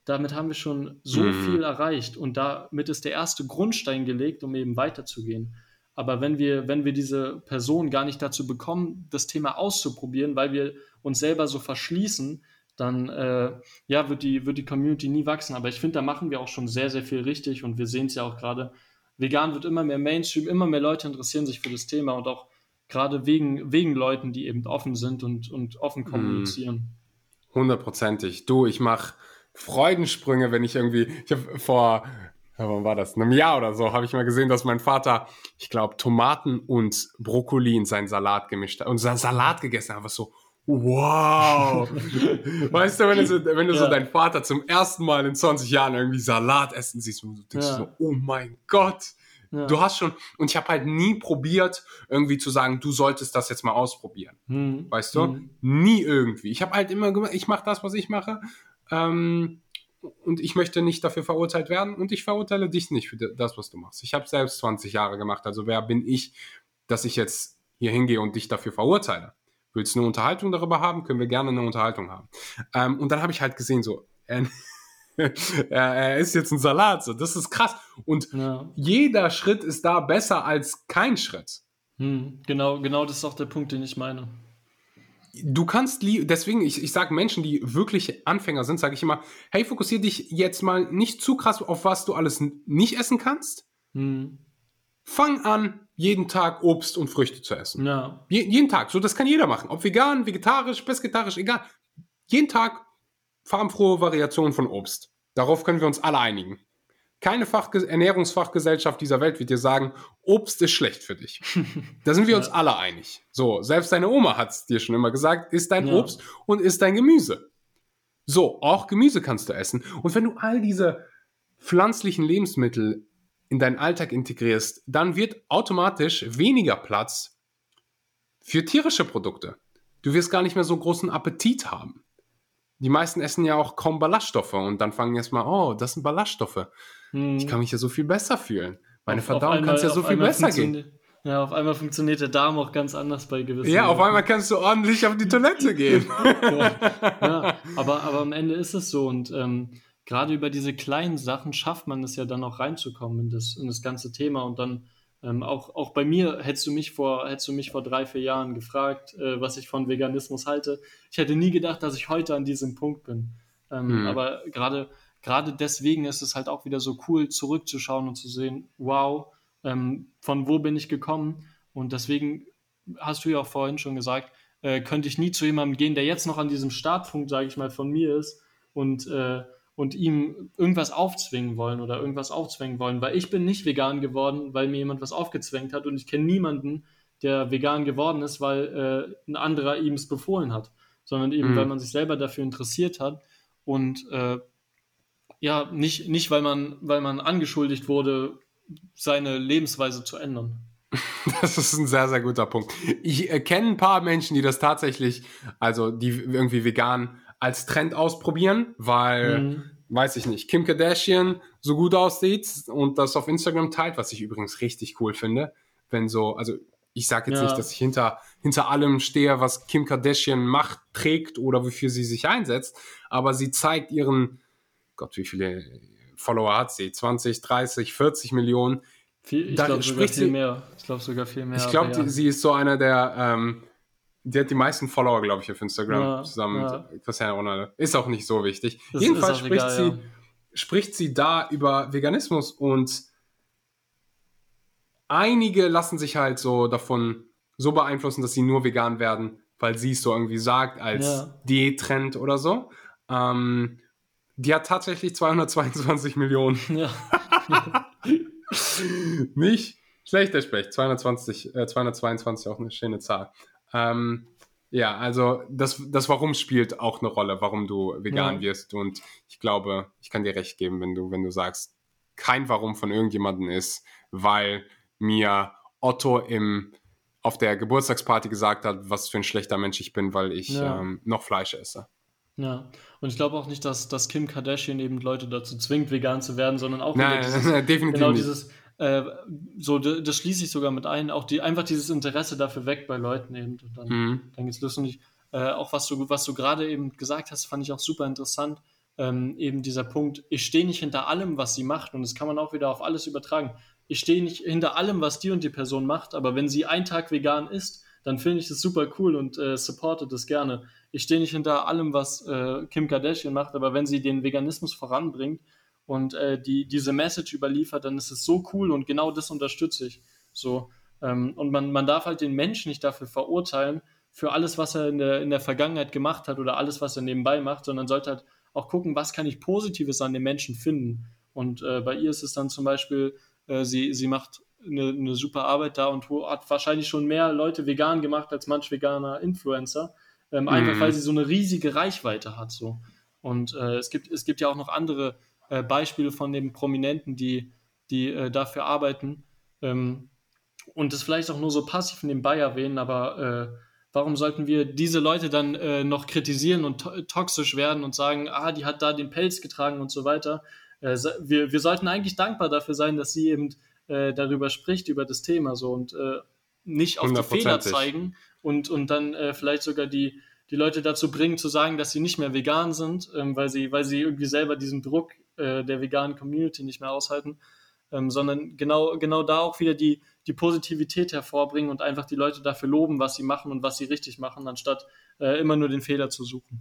Damit haben wir schon so mhm. viel erreicht und damit ist der erste Grundstein gelegt, um eben weiterzugehen. Aber wenn wir, wenn wir diese Person gar nicht dazu bekommen, das Thema auszuprobieren, weil wir uns selber so verschließen, dann äh, ja, wird die, wird die Community nie wachsen. Aber ich finde, da machen wir auch schon sehr, sehr viel richtig und wir sehen es ja auch gerade. Vegan wird immer mehr Mainstream, immer mehr Leute interessieren sich für das Thema und auch gerade wegen, wegen Leuten, die eben offen sind und, und offen hm. kommunizieren. Hundertprozentig. Du, ich mache Freudensprünge, wenn ich irgendwie, ich habe vor ja, wann war das? In einem Jahr oder so habe ich mal gesehen, dass mein Vater, ich glaube, Tomaten und Brokkoli in seinen Salat gemischt hat und seinen Salat gegessen hat. Einfach so, wow. weißt du, wenn du, so, wenn du ja. so deinen Vater zum ersten Mal in 20 Jahren irgendwie Salat essen siehst und du denkst ja. so, oh mein Gott. Ja. Du hast schon, und ich habe halt nie probiert, irgendwie zu sagen, du solltest das jetzt mal ausprobieren. Hm. Weißt du? Hm. Nie irgendwie. Ich habe halt immer gemacht, ich mache das, was ich mache. Ähm, und ich möchte nicht dafür verurteilt werden und ich verurteile dich nicht für das, was du machst. Ich habe selbst 20 Jahre gemacht, also wer bin ich, dass ich jetzt hier hingehe und dich dafür verurteile? Willst du eine Unterhaltung darüber haben? Können wir gerne eine Unterhaltung haben. Ähm, und dann habe ich halt gesehen, so, er, er, ist jetzt ein Salat, so, das ist krass. Und ja. jeder Schritt ist da besser als kein Schritt. Hm, genau, genau das ist auch der Punkt, den ich meine du kannst, deswegen, ich, ich sage Menschen, die wirklich Anfänger sind, sage ich immer, hey, fokussier dich jetzt mal nicht zu krass auf was du alles nicht essen kannst. Hm. Fang an, jeden Tag Obst und Früchte zu essen. Ja. Je, jeden Tag. So, das kann jeder machen. Ob vegan, vegetarisch, pesketarisch, egal. Jeden Tag farbenfrohe Variationen von Obst. Darauf können wir uns alle einigen. Keine Fachge Ernährungsfachgesellschaft dieser Welt wird dir sagen, Obst ist schlecht für dich. Da sind wir ja. uns alle einig. So, selbst deine Oma hat es dir schon immer gesagt, isst dein ja. Obst und isst dein Gemüse. So, auch Gemüse kannst du essen. Und wenn du all diese pflanzlichen Lebensmittel in deinen Alltag integrierst, dann wird automatisch weniger Platz für tierische Produkte. Du wirst gar nicht mehr so großen Appetit haben die meisten essen ja auch kaum Ballaststoffe und dann fangen erstmal, oh, das sind Ballaststoffe. Hm. Ich kann mich ja so viel besser fühlen. Meine auf, Verdauung kann es ja so viel besser gehen. Ja, auf einmal funktioniert der Darm auch ganz anders bei gewissen. Ja, auf einmal kannst du ordentlich auf die Toilette gehen. ja, aber, aber am Ende ist es so und ähm, gerade über diese kleinen Sachen schafft man es ja dann auch reinzukommen in das, in das ganze Thema und dann ähm, auch, auch bei mir hättest du mich vor, hättest du mich vor drei, vier Jahren gefragt, äh, was ich von Veganismus halte. Ich hätte nie gedacht, dass ich heute an diesem Punkt bin. Ähm, mhm. Aber gerade, gerade deswegen ist es halt auch wieder so cool, zurückzuschauen und zu sehen, wow, ähm, von wo bin ich gekommen? Und deswegen hast du ja auch vorhin schon gesagt, äh, könnte ich nie zu jemandem gehen, der jetzt noch an diesem Startpunkt, sage ich mal, von mir ist und, äh, und ihm irgendwas aufzwingen wollen oder irgendwas aufzwingen wollen, weil ich bin nicht vegan geworden, weil mir jemand was aufgezwängt hat und ich kenne niemanden, der vegan geworden ist, weil äh, ein anderer ihm es befohlen hat, sondern eben, mhm. weil man sich selber dafür interessiert hat und äh, ja, nicht, nicht weil, man, weil man angeschuldigt wurde, seine Lebensweise zu ändern. Das ist ein sehr, sehr guter Punkt. Ich äh, kenne ein paar Menschen, die das tatsächlich, also die irgendwie vegan als Trend ausprobieren, weil, mhm. weiß ich nicht, Kim Kardashian so gut aussieht und das auf Instagram teilt, was ich übrigens richtig cool finde. Wenn so, also ich sage jetzt ja. nicht, dass ich hinter, hinter allem stehe, was Kim Kardashian macht, trägt oder wofür sie sich einsetzt, aber sie zeigt ihren, Gott, wie viele Follower hat sie? 20, 30, 40 Millionen. Viel, ich glaube sogar viel mehr. Ich glaube sogar viel mehr. Ich glaube, ja. sie ist so einer der, ähm, die hat die meisten Follower, glaube ich, auf Instagram ja, zusammen ja. mit Cristiano Ronaldo. Ist auch nicht so wichtig. Das Jedenfalls spricht, egal, sie, spricht sie da über Veganismus und einige lassen sich halt so davon so beeinflussen, dass sie nur vegan werden, weil sie es so irgendwie sagt als. Diättrend oder so. Ähm, die hat tatsächlich 222 Millionen. Ja. Nicht schlechter Specht. 220, äh, 222 auch eine schöne Zahl. Ähm, ja, also das, das Warum spielt auch eine Rolle, warum du vegan ja. wirst. Und ich glaube, ich kann dir recht geben, wenn du, wenn du sagst, kein Warum von irgendjemandem ist, weil mir Otto im, auf der Geburtstagsparty gesagt hat, was für ein schlechter Mensch ich bin, weil ich ja. ähm, noch Fleisch esse. Ja, und ich glaube auch nicht, dass, dass Kim Kardashian eben Leute dazu zwingt, vegan zu werden, sondern auch nein, dieses, nein, definitiv genau dieses, äh, so, das schließe ich sogar mit ein, auch die, einfach dieses Interesse dafür weg bei Leuten eben. Und dann, mhm. dann geht's los. Und ich, äh, auch was du, was du gerade eben gesagt hast, fand ich auch super interessant. Ähm, eben dieser Punkt, ich stehe nicht hinter allem, was sie macht, und das kann man auch wieder auf alles übertragen. Ich stehe nicht hinter allem, was die und die Person macht, aber wenn sie einen Tag vegan ist, dann finde ich das super cool und äh, supporte das gerne. Ich stehe nicht hinter allem, was äh, Kim Kardashian macht, aber wenn sie den Veganismus voranbringt und äh, die, diese Message überliefert, dann ist es so cool und genau das unterstütze ich. So, ähm, und man, man darf halt den Menschen nicht dafür verurteilen, für alles, was er in der, in der Vergangenheit gemacht hat oder alles, was er nebenbei macht, sondern sollte halt auch gucken, was kann ich Positives an den Menschen finden. Und äh, bei ihr ist es dann zum Beispiel, äh, sie, sie macht eine, eine super Arbeit da und hat wahrscheinlich schon mehr Leute vegan gemacht als manch veganer Influencer. Ähm, mhm. Einfach weil sie so eine riesige Reichweite hat. So. Und äh, es, gibt, es gibt ja auch noch andere äh, Beispiele von den Prominenten, die, die äh, dafür arbeiten. Ähm, und das vielleicht auch nur so passiv nebenbei erwähnen, aber äh, warum sollten wir diese Leute dann äh, noch kritisieren und to toxisch werden und sagen, ah, die hat da den Pelz getragen und so weiter? Äh, wir, wir sollten eigentlich dankbar dafür sein, dass sie eben darüber spricht, über das Thema so und nicht auf die Fehler zeigen und, und dann äh, vielleicht sogar die, die Leute dazu bringen, zu sagen, dass sie nicht mehr vegan sind, ähm, weil, sie, weil sie irgendwie selber diesen Druck äh, der veganen Community nicht mehr aushalten, ähm, sondern genau, genau da auch wieder die, die Positivität hervorbringen und einfach die Leute dafür loben, was sie machen und was sie richtig machen, anstatt äh, immer nur den Fehler zu suchen.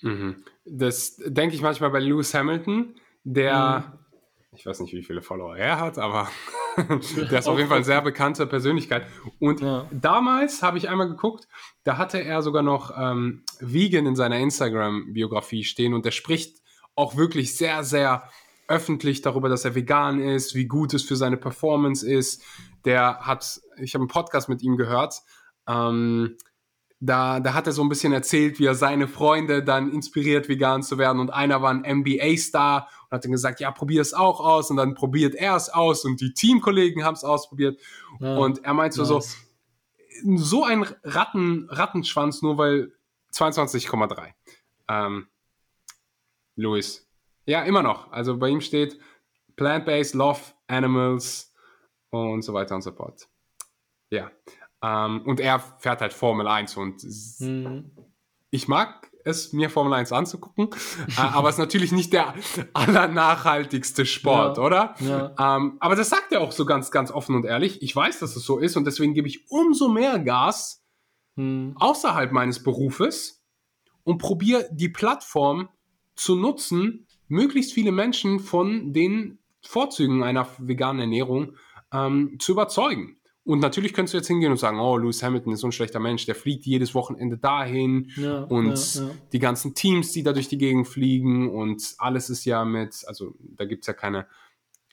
Mhm. Das denke ich manchmal bei Lewis Hamilton, der mhm ich weiß nicht, wie viele Follower er hat, aber der ist auf jeden Fall eine sehr bekannte Persönlichkeit. Und ja. damals habe ich einmal geguckt, da hatte er sogar noch ähm, Vegan in seiner Instagram-Biografie stehen und der spricht auch wirklich sehr, sehr öffentlich darüber, dass er vegan ist, wie gut es für seine Performance ist. Der hat, ich habe einen Podcast mit ihm gehört, ähm, da, da hat er so ein bisschen erzählt, wie er seine Freunde dann inspiriert, vegan zu werden. Und einer war ein NBA-Star und hat dann gesagt, ja, probier es auch aus. Und dann probiert er es aus und die Teamkollegen haben es ausprobiert. Ja, und er meint so, nice. so, so ein Ratten, Rattenschwanz, nur weil 22,3. Ähm, Louis. Ja, immer noch. Also bei ihm steht Plant-Based, Love Animals und so weiter und so fort. Ja. Ähm, und er fährt halt Formel 1 und mhm. ich mag es, mir Formel 1 anzugucken, äh, aber es ist natürlich nicht der allernachhaltigste Sport, ja. oder? Ja. Ähm, aber das sagt er auch so ganz, ganz offen und ehrlich. Ich weiß, dass es so ist und deswegen gebe ich umso mehr Gas mhm. außerhalb meines Berufes und probiere die Plattform zu nutzen, möglichst viele Menschen von den Vorzügen einer veganen Ernährung ähm, zu überzeugen. Und natürlich könntest du jetzt hingehen und sagen, oh, Lewis Hamilton ist so ein schlechter Mensch, der fliegt jedes Wochenende dahin Ja, und ja, ja. die ganzen Teams, die da durch die Gegend fliegen und alles ist ja mit, also da gibt es ja keine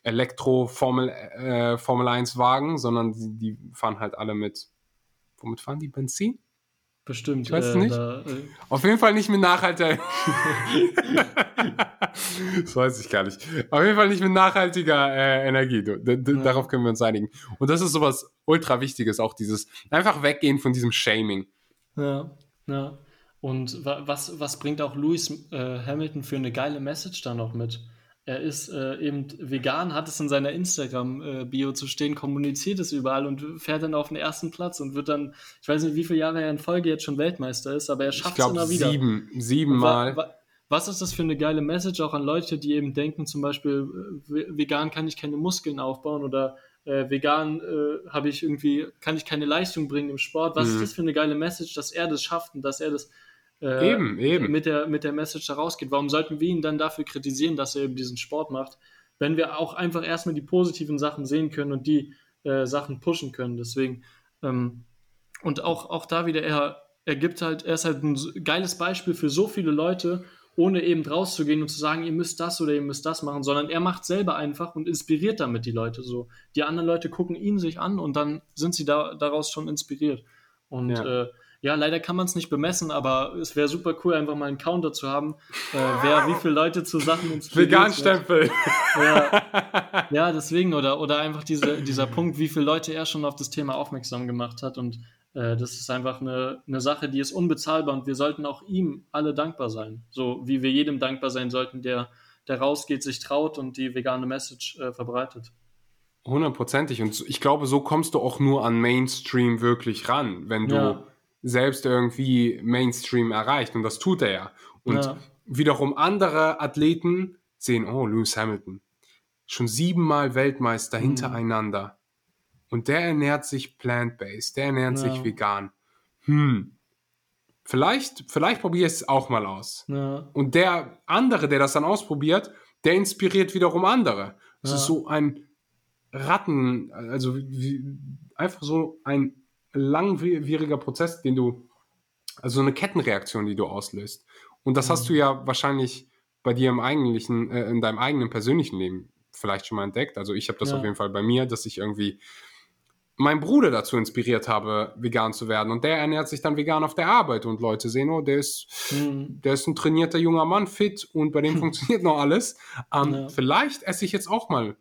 Elektro-Formel äh, Formel 1 Wagen, sondern die, die fahren halt alle mit, womit fahren die? Benzin? Bestimmt. Ich weiß es nicht. Da, äh, Auf jeden Fall nicht mit nachhaltiger. das weiß ich gar nicht. Auf jeden Fall nicht mit nachhaltiger äh, Energie. D- Ja. Darauf können wir uns einigen. Und das ist sowas ultra wichtiges, auch dieses einfach weggehen von diesem Shaming. Ja, ja. Und wa was, was bringt auch Lewis äh, Hamilton für eine geile Message da noch mit? Er ist äh, eben vegan, hat es in seiner Instagram-Bio zu stehen, kommuniziert es überall und fährt dann auf den ersten Platz und wird dann, ich weiß nicht, wie viele Jahre er in Folge jetzt schon Weltmeister ist, aber er schafft es immer wieder. sieben, sieben Mal. Wa wa was ist das für eine geile Message auch an Leute, die eben denken, zum Beispiel, äh, ve- vegan kann ich keine Muskeln aufbauen oder äh, vegan äh, habe ich irgendwie, kann ich keine Leistung bringen im Sport. Was Mhm. ist das für eine geile Message, dass er das schafft und dass er das äh, Eben, eben. mit der, mit der Message da rausgeht? Warum sollten wir ihn dann dafür kritisieren, dass er eben diesen Sport macht, wenn wir auch einfach erstmal die positiven Sachen sehen können und die äh, Sachen pushen können? Deswegen, ähm, und auch, auch da wieder, er, er gibt halt, er ist halt ein geiles Beispiel für so viele Leute, ohne eben rauszugehen und zu sagen, ihr müsst das oder ihr müsst das machen, sondern er macht selber einfach und inspiriert damit die Leute so. Die anderen Leute gucken ihn sich an und dann sind sie da, daraus schon inspiriert. Und ja, äh, ja leider kann man es nicht bemessen, aber es wäre super cool, einfach mal einen Counter zu haben, äh, wer wie viele Leute zu Sachen inspiriert. Vegan-Stempel. Ja, ja, deswegen, oder, oder einfach diese, dieser Punkt, wie viele Leute er schon auf das Thema aufmerksam gemacht hat. Und äh, das ist einfach eine, eine Sache, die ist unbezahlbar und wir sollten auch ihm alle dankbar sein. So wie wir jedem dankbar sein sollten, der, der rausgeht, sich traut und die vegane Message äh, verbreitet. Hundertprozentig. Und ich glaube, so kommst du auch nur an Mainstream wirklich ran, wenn du Ja. Selbst irgendwie Mainstream erreicht. Und das tut er ja. Und Ja. wiederum andere Athleten sehen, oh, Lewis Hamilton, schon siebenmal Weltmeister Mhm. hintereinander. Und der ernährt sich plant-based, der ernährt Ja. sich vegan. Hm. Vielleicht, vielleicht probier es auch mal aus. Ja, Und der andere, der das dann ausprobiert, der inspiriert wiederum andere. Es ist so ein Ratten, also wie, einfach so ein langwieriger Prozess, den du, also eine Kettenreaktion, die du auslöst. Und das hast du ja wahrscheinlich bei dir im eigentlichen, äh, in deinem eigenen persönlichen Leben vielleicht schon mal entdeckt. Also ich habe das Ja. auf jeden Fall bei mir, dass ich irgendwie meinen Bruder dazu inspiriert habe, vegan zu werden. Und der ernährt sich dann vegan auf der Arbeit und Leute sehen, oh, der ist Mhm. der ist ein trainierter junger Mann, fit und bei dem funktioniert noch alles. Ähm, Ja. Vielleicht esse ich jetzt auch mal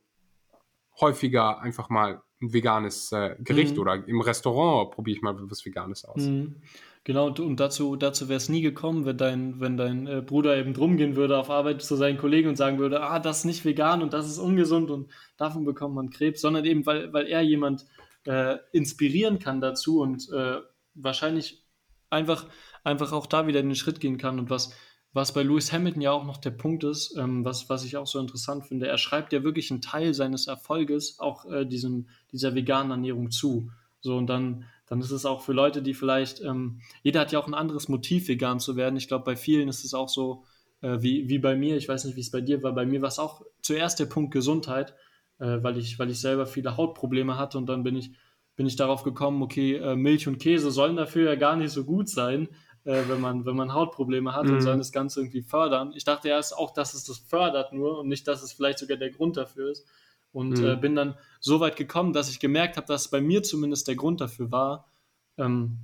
häufiger einfach mal ein veganes äh, Gericht Mhm. oder im Restaurant probiere ich mal was Veganes aus. Mhm. Genau, und, dazu, dazu wäre es nie gekommen, wenn dein, wenn dein äh, Bruder eben drum gehen würde auf Arbeit zu seinen Kollegen und sagen würde, ah, das ist nicht vegan und das ist ungesund und davon bekommt man Krebs, sondern eben, weil, weil er jemand äh, inspirieren kann dazu und äh, wahrscheinlich einfach, einfach auch da wieder den Schritt gehen kann. Und was, was bei Lewis Hamilton ja auch noch der Punkt ist, ähm, was, was ich auch so interessant finde, er schreibt ja wirklich einen Teil seines Erfolges auch äh, diesem, dieser veganen Ernährung zu. So, und dann, dann ist es auch für Leute, die vielleicht, ähm, jeder hat ja auch ein anderes Motiv, vegan zu werden. Ich glaube, bei vielen ist es auch so, äh, wie, wie bei mir, ich weiß nicht, wie es bei dir war, bei mir war es auch zuerst der Punkt Gesundheit, äh, weil, ich, weil ich selber viele Hautprobleme hatte und dann bin ich, bin ich darauf gekommen, okay, äh, Milch und Käse sollen dafür ja gar nicht so gut sein, äh, wenn, man, wenn man Hautprobleme hat Mhm. und sollen das Ganze irgendwie fördern. Ich dachte erst auch, dass es das fördert nur und nicht, dass es vielleicht sogar der Grund dafür ist. Und Mhm. äh, bin dann so weit gekommen, dass ich gemerkt habe, dass bei mir zumindest der Grund dafür war. Ähm,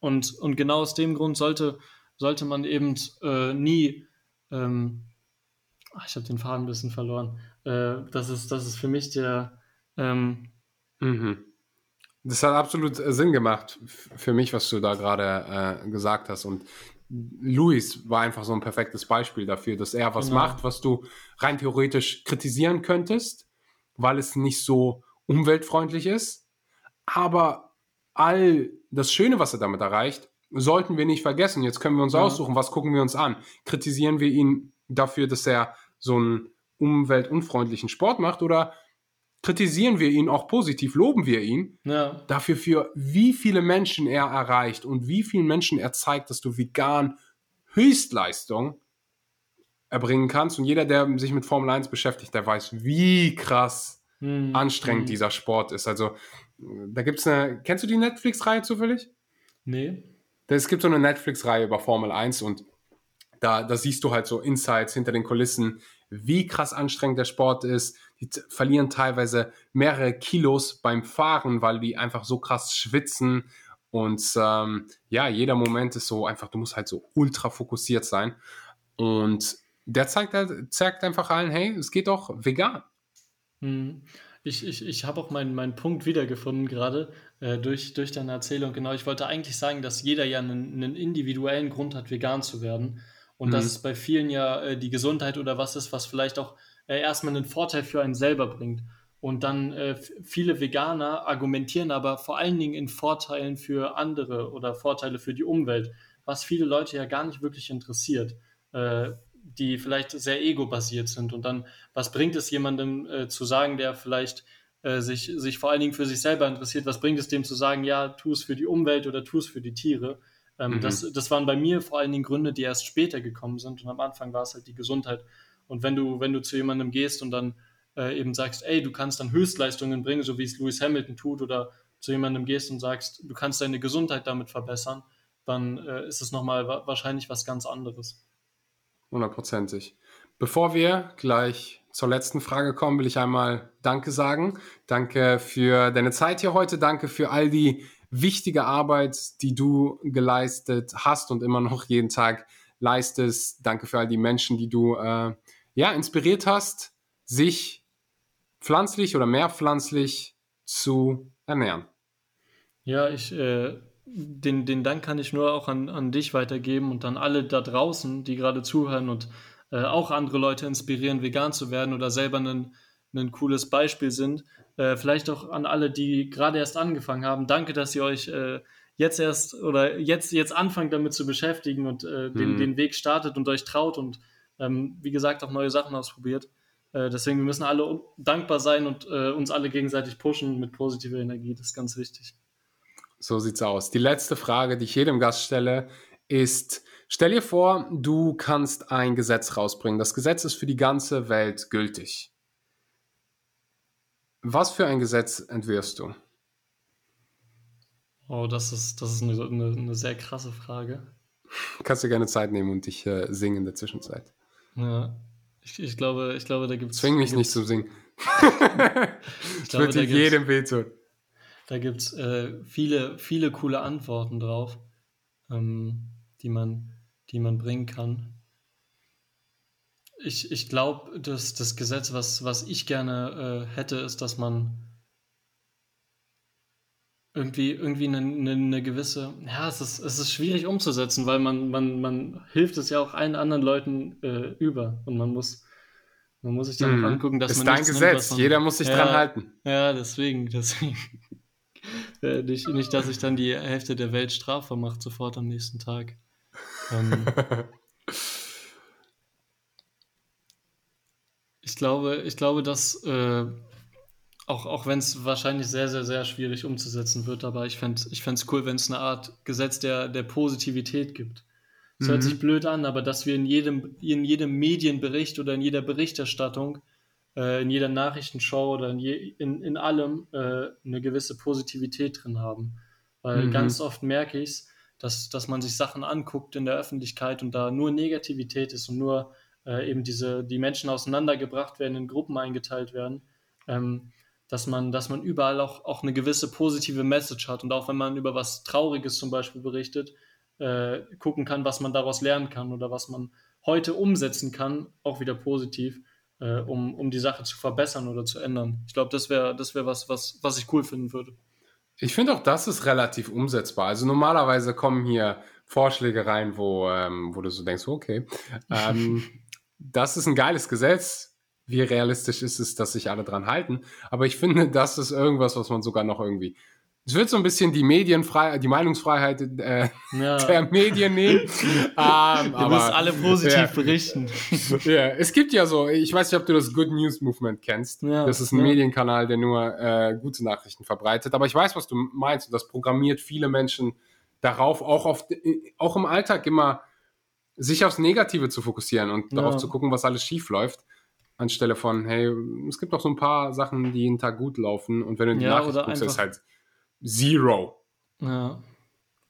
und, und genau aus dem Grund sollte, sollte man eben äh, nie, ähm, ach, ich habe den Faden ein bisschen verloren. Äh, das, ist, das ist für mich der, ähm, Mhm. Das hat absolut äh, Sinn gemacht für mich, was du da gerade äh, gesagt hast. Und Luis war einfach so ein perfektes Beispiel dafür, dass er was Genau. macht, was du rein theoretisch kritisieren könntest, weil es nicht so umweltfreundlich ist. Aber all das Schöne, was er damit erreicht, sollten wir nicht vergessen. Jetzt können wir uns Ja. aussuchen, was gucken wir uns an. Kritisieren wir ihn dafür, dass er so einen umweltunfreundlichen Sport macht oder kritisieren wir ihn auch positiv, loben wir ihn ja, dafür, für wie viele Menschen er erreicht und wie vielen Menschen er zeigt, dass du vegan Höchstleistung erbringen kannst. Und jeder, der sich mit Formel 1 beschäftigt, der weiß, wie krass hm, anstrengend hm, dieser Sport ist. Also da gibt es eine, kennst du die Netflix-Reihe zufällig? Nee. Es gibt so eine Netflix-Reihe über Formel 1 und da, da siehst du halt so Insights hinter den Kulissen, wie krass anstrengend der Sport ist. Die verlieren teilweise mehrere Kilos beim Fahren, weil die einfach so krass schwitzen. Und ähm, ja, jeder Moment ist so einfach, du musst halt so ultra fokussiert sein. Und der zeigt, halt, zeigt einfach allen, hey, es geht doch vegan. Hm. Ich, ich, ich habe auch meinen, meinen Punkt wiedergefunden gerade äh, durch, durch deine Erzählung. Genau, ich wollte eigentlich sagen, dass jeder ja einen, einen individuellen Grund hat, vegan zu werden. Und mhm. dass es bei vielen ja äh, die Gesundheit oder was ist, was vielleicht auch äh, erstmal einen Vorteil für einen selber bringt. Und dann äh, viele Veganer argumentieren aber vor allen Dingen in Vorteilen für andere oder Vorteile für die Umwelt, was viele Leute ja gar nicht wirklich interessiert, äh, die vielleicht sehr ego-basiert sind. Und dann, was bringt es jemandem äh, zu sagen, der vielleicht äh, sich, sich vor allen Dingen für sich selber interessiert, was bringt es dem zu sagen, ja, tu es für die Umwelt oder tu es für die Tiere? Ähm, mhm. das, das waren bei mir vor allen Dingen Gründe, die erst später gekommen sind. Und am Anfang war es halt die Gesundheit. Und wenn du, wenn du zu jemandem gehst und dann äh, eben sagst, ey, du kannst dann Höchstleistungen bringen, so wie es Lewis Hamilton tut, oder zu jemandem gehst und sagst, du kannst deine Gesundheit damit verbessern, dann äh, ist es nochmal wa wahrscheinlich was ganz anderes. Hundertprozentig. Bevor wir gleich zur letzten Frage kommen, will ich einmal Danke sagen. Danke für deine Zeit hier heute. Danke für all die wichtige Arbeit, die du geleistet hast und immer noch jeden Tag leistest. Danke für all die Menschen, die du äh, ja inspiriert hast, sich pflanzlich oder mehr pflanzlich zu ernähren. Ja, ich, äh, den, den Dank kann ich nur auch an, an dich weitergeben und an alle da draußen, die gerade zuhören und äh, auch andere Leute inspirieren, vegan zu werden oder selber ein, ein cooles Beispiel sind. Äh, vielleicht auch an alle, die gerade erst angefangen haben. Danke, dass ihr euch äh, jetzt erst oder jetzt, jetzt anfangt damit zu beschäftigen und äh, den, mhm. den Weg startet und euch traut und ähm, wie gesagt auch neue Sachen ausprobiert. Äh, deswegen, wir müssen alle dankbar sein und äh, uns alle gegenseitig pushen mit positiver Energie. Das ist ganz wichtig. So sieht's aus. Die letzte Frage, die ich jedem Gast stelle, ist, stell dir vor, du kannst ein Gesetz rausbringen. Das Gesetz ist für die ganze Welt gültig. Was für ein Gesetz entwirfst du? Oh, das ist, das ist eine, eine, eine sehr krasse Frage. Kannst du gerne Zeit nehmen und dich äh, singen in der Zwischenzeit. Ja, ich, ich, glaube, ich glaube, da gibt es. Zwing mich nicht zum Singen. ich glaube, würde jedem wehtun. Da gibt es äh, viele, viele coole Antworten drauf, ähm, die, man, die man bringen kann. Ich, ich glaube, dass das Gesetz, was, was ich gerne äh, hätte, ist, dass man irgendwie, irgendwie eine, eine, eine, gewisse, ja, es ist, es ist schwierig umzusetzen, weil man, man, man hilft es ja auch allen anderen Leuten äh, über und man muss, man muss sich dann mhm. angucken, dass ist man. Ist dein Gesetz, man, jeder muss sich ja, dran halten. Ja, deswegen, deswegen. äh, nicht, nicht, dass sich dann die Hälfte der Welt strafbar macht, sofort am nächsten Tag. Ähm, ich glaube, ich glaube, dass äh, auch, auch wenn es wahrscheinlich sehr, sehr, sehr schwierig umzusetzen wird, aber ich fände es ich cool, wenn es eine Art Gesetz der, der Positivität gibt. Es mhm. hört sich blöd an, aber dass wir in jedem, in jedem Medienbericht oder in jeder Berichterstattung, äh, in jeder Nachrichtenshow oder in, je, in, in allem äh, eine gewisse Positivität drin haben. Weil mhm. ganz oft merke ich es, dass, dass man sich Sachen anguckt in der Öffentlichkeit und da nur Negativität ist und nur äh, eben diese, die Menschen auseinandergebracht werden, in Gruppen eingeteilt werden. Ähm, dass man, dass man überall auch, auch eine gewisse positive Message hat und auch wenn man über was Trauriges zum Beispiel berichtet, äh, gucken kann, was man daraus lernen kann oder was man heute umsetzen kann, auch wieder positiv, äh, um, um die Sache zu verbessern oder zu ändern. Ich glaube, das wäre das wär was, was, was ich cool finden würde. Ich finde auch, das ist relativ umsetzbar. Also normalerweise kommen hier Vorschläge rein, wo, ähm, wo du so denkst, okay, ähm, das ist ein geiles Gesetz, wie realistisch ist es, dass sich alle dran halten. Aber ich finde, das ist irgendwas, was man sogar noch irgendwie. Es wird so ein bisschen die Medienfreiheit, die Meinungsfreiheit äh, ja. der Medien nehmen. ähm, Wir müssen alle positiv ja. berichten. ja, es gibt ja so, ich weiß nicht, ob du das Good News Movement kennst. Ja. Das ist ein Medienkanal, der nur äh, gute Nachrichten verbreitet. Aber ich weiß, was du meinst. Und das programmiert viele Menschen darauf, auch, auf, auch im Alltag immer sich aufs Negative zu fokussieren und darauf zu gucken, was alles schief läuft. anstelle von, hey, es gibt doch so ein paar Sachen, die jeden Tag gut laufen und wenn du die Ja, Nachricht guckst, ist halt zero. Ja.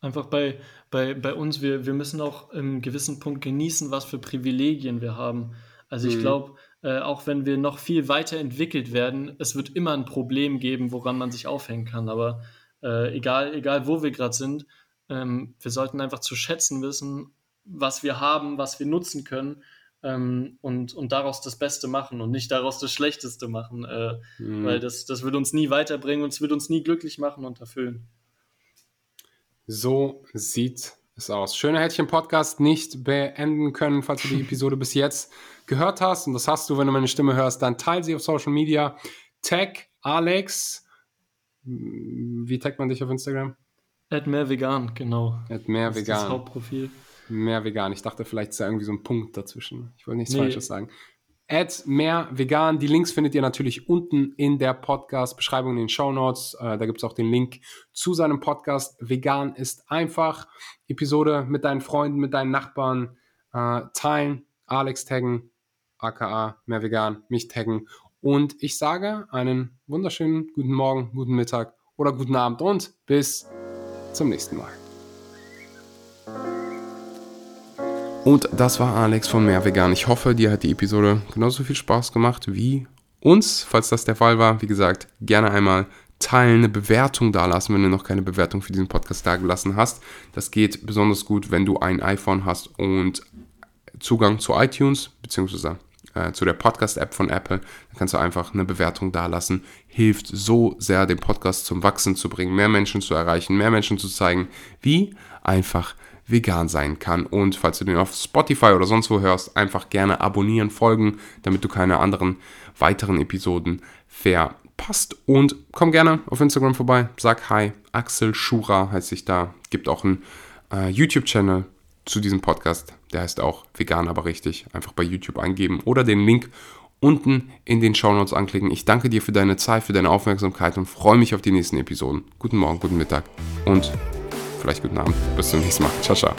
Einfach bei, bei, bei uns, wir, wir müssen auch im gewissen Punkt genießen, was für Privilegien wir haben. Also ich Mhm. glaube, äh, auch wenn wir noch viel weiter entwickelt werden, es wird immer ein Problem geben, woran man sich aufhängen kann. Aber äh, egal, egal wo wir gerade sind, ähm, wir sollten einfach zu schätzen wissen, was wir haben, was wir nutzen können ähm, und, und daraus das Beste machen und nicht daraus das Schlechteste machen. Äh, Mhm. Weil das, das wird uns nie weiterbringen und es wird uns nie glücklich machen und erfüllen. So sieht es aus. Schöne Händchen-Podcast nicht beenden können, falls du die Episode bis jetzt gehört hast. Und das hast du, wenn du meine Stimme hörst, dann teile sie auf Social Media. Tag Alex. Wie taggt man dich auf Instagram? Add mehr vegan, genau. At mehr Das ist das vegan. Hauptprofil. Mehr vegan. Ich dachte, vielleicht ist da irgendwie so ein Punkt dazwischen. Ich wollte nichts Nee. Falsches sagen. Add mehr vegan. Die Links findet ihr natürlich unten in der Podcast-Beschreibung in den Show Notes. Äh, da gibt es auch den Link zu seinem Podcast. Vegan ist einfach. Episode mit deinen Freunden, mit deinen Nachbarn äh, teilen. Alex taggen, aka mehr vegan, mich taggen. Und ich sage einen wunderschönen guten Morgen, guten Mittag oder guten Abend und bis zum nächsten Mal. Und das war Alex von Mehr Vegan. Ich hoffe, dir hat die Episode genauso viel Spaß gemacht wie uns. Falls das der Fall war, wie gesagt, gerne einmal teilen, eine Bewertung dalassen, wenn du noch keine Bewertung für diesen Podcast dagelassen hast. Das geht besonders gut, wenn du ein iPhone hast und Zugang zu iTunes, beziehungsweise äh, zu der Podcast-App von Apple. Da kannst du einfach eine Bewertung dalassen. Hilft so sehr, den Podcast zum Wachsen zu bringen, mehr Menschen zu erreichen, mehr Menschen zu zeigen, wie einfach vegan sein kann. Und falls du den auf Spotify oder sonst wo hörst, einfach gerne abonnieren, folgen, damit du keine anderen weiteren Episoden verpasst. Und komm gerne auf Instagram vorbei, sag Hi, Axel Schura heißt sich da. Gibt auch einen äh, YouTube-Channel zu diesem Podcast, der heißt auch vegan, aber richtig. Einfach bei YouTube eingeben oder den Link unten in den Shownotes anklicken. Ich danke dir für deine Zeit, für deine Aufmerksamkeit und freue mich auf die nächsten Episoden. Guten Morgen, guten Mittag und vielleicht guten Abend. Bis zum nächsten Mal. Ciao, ciao.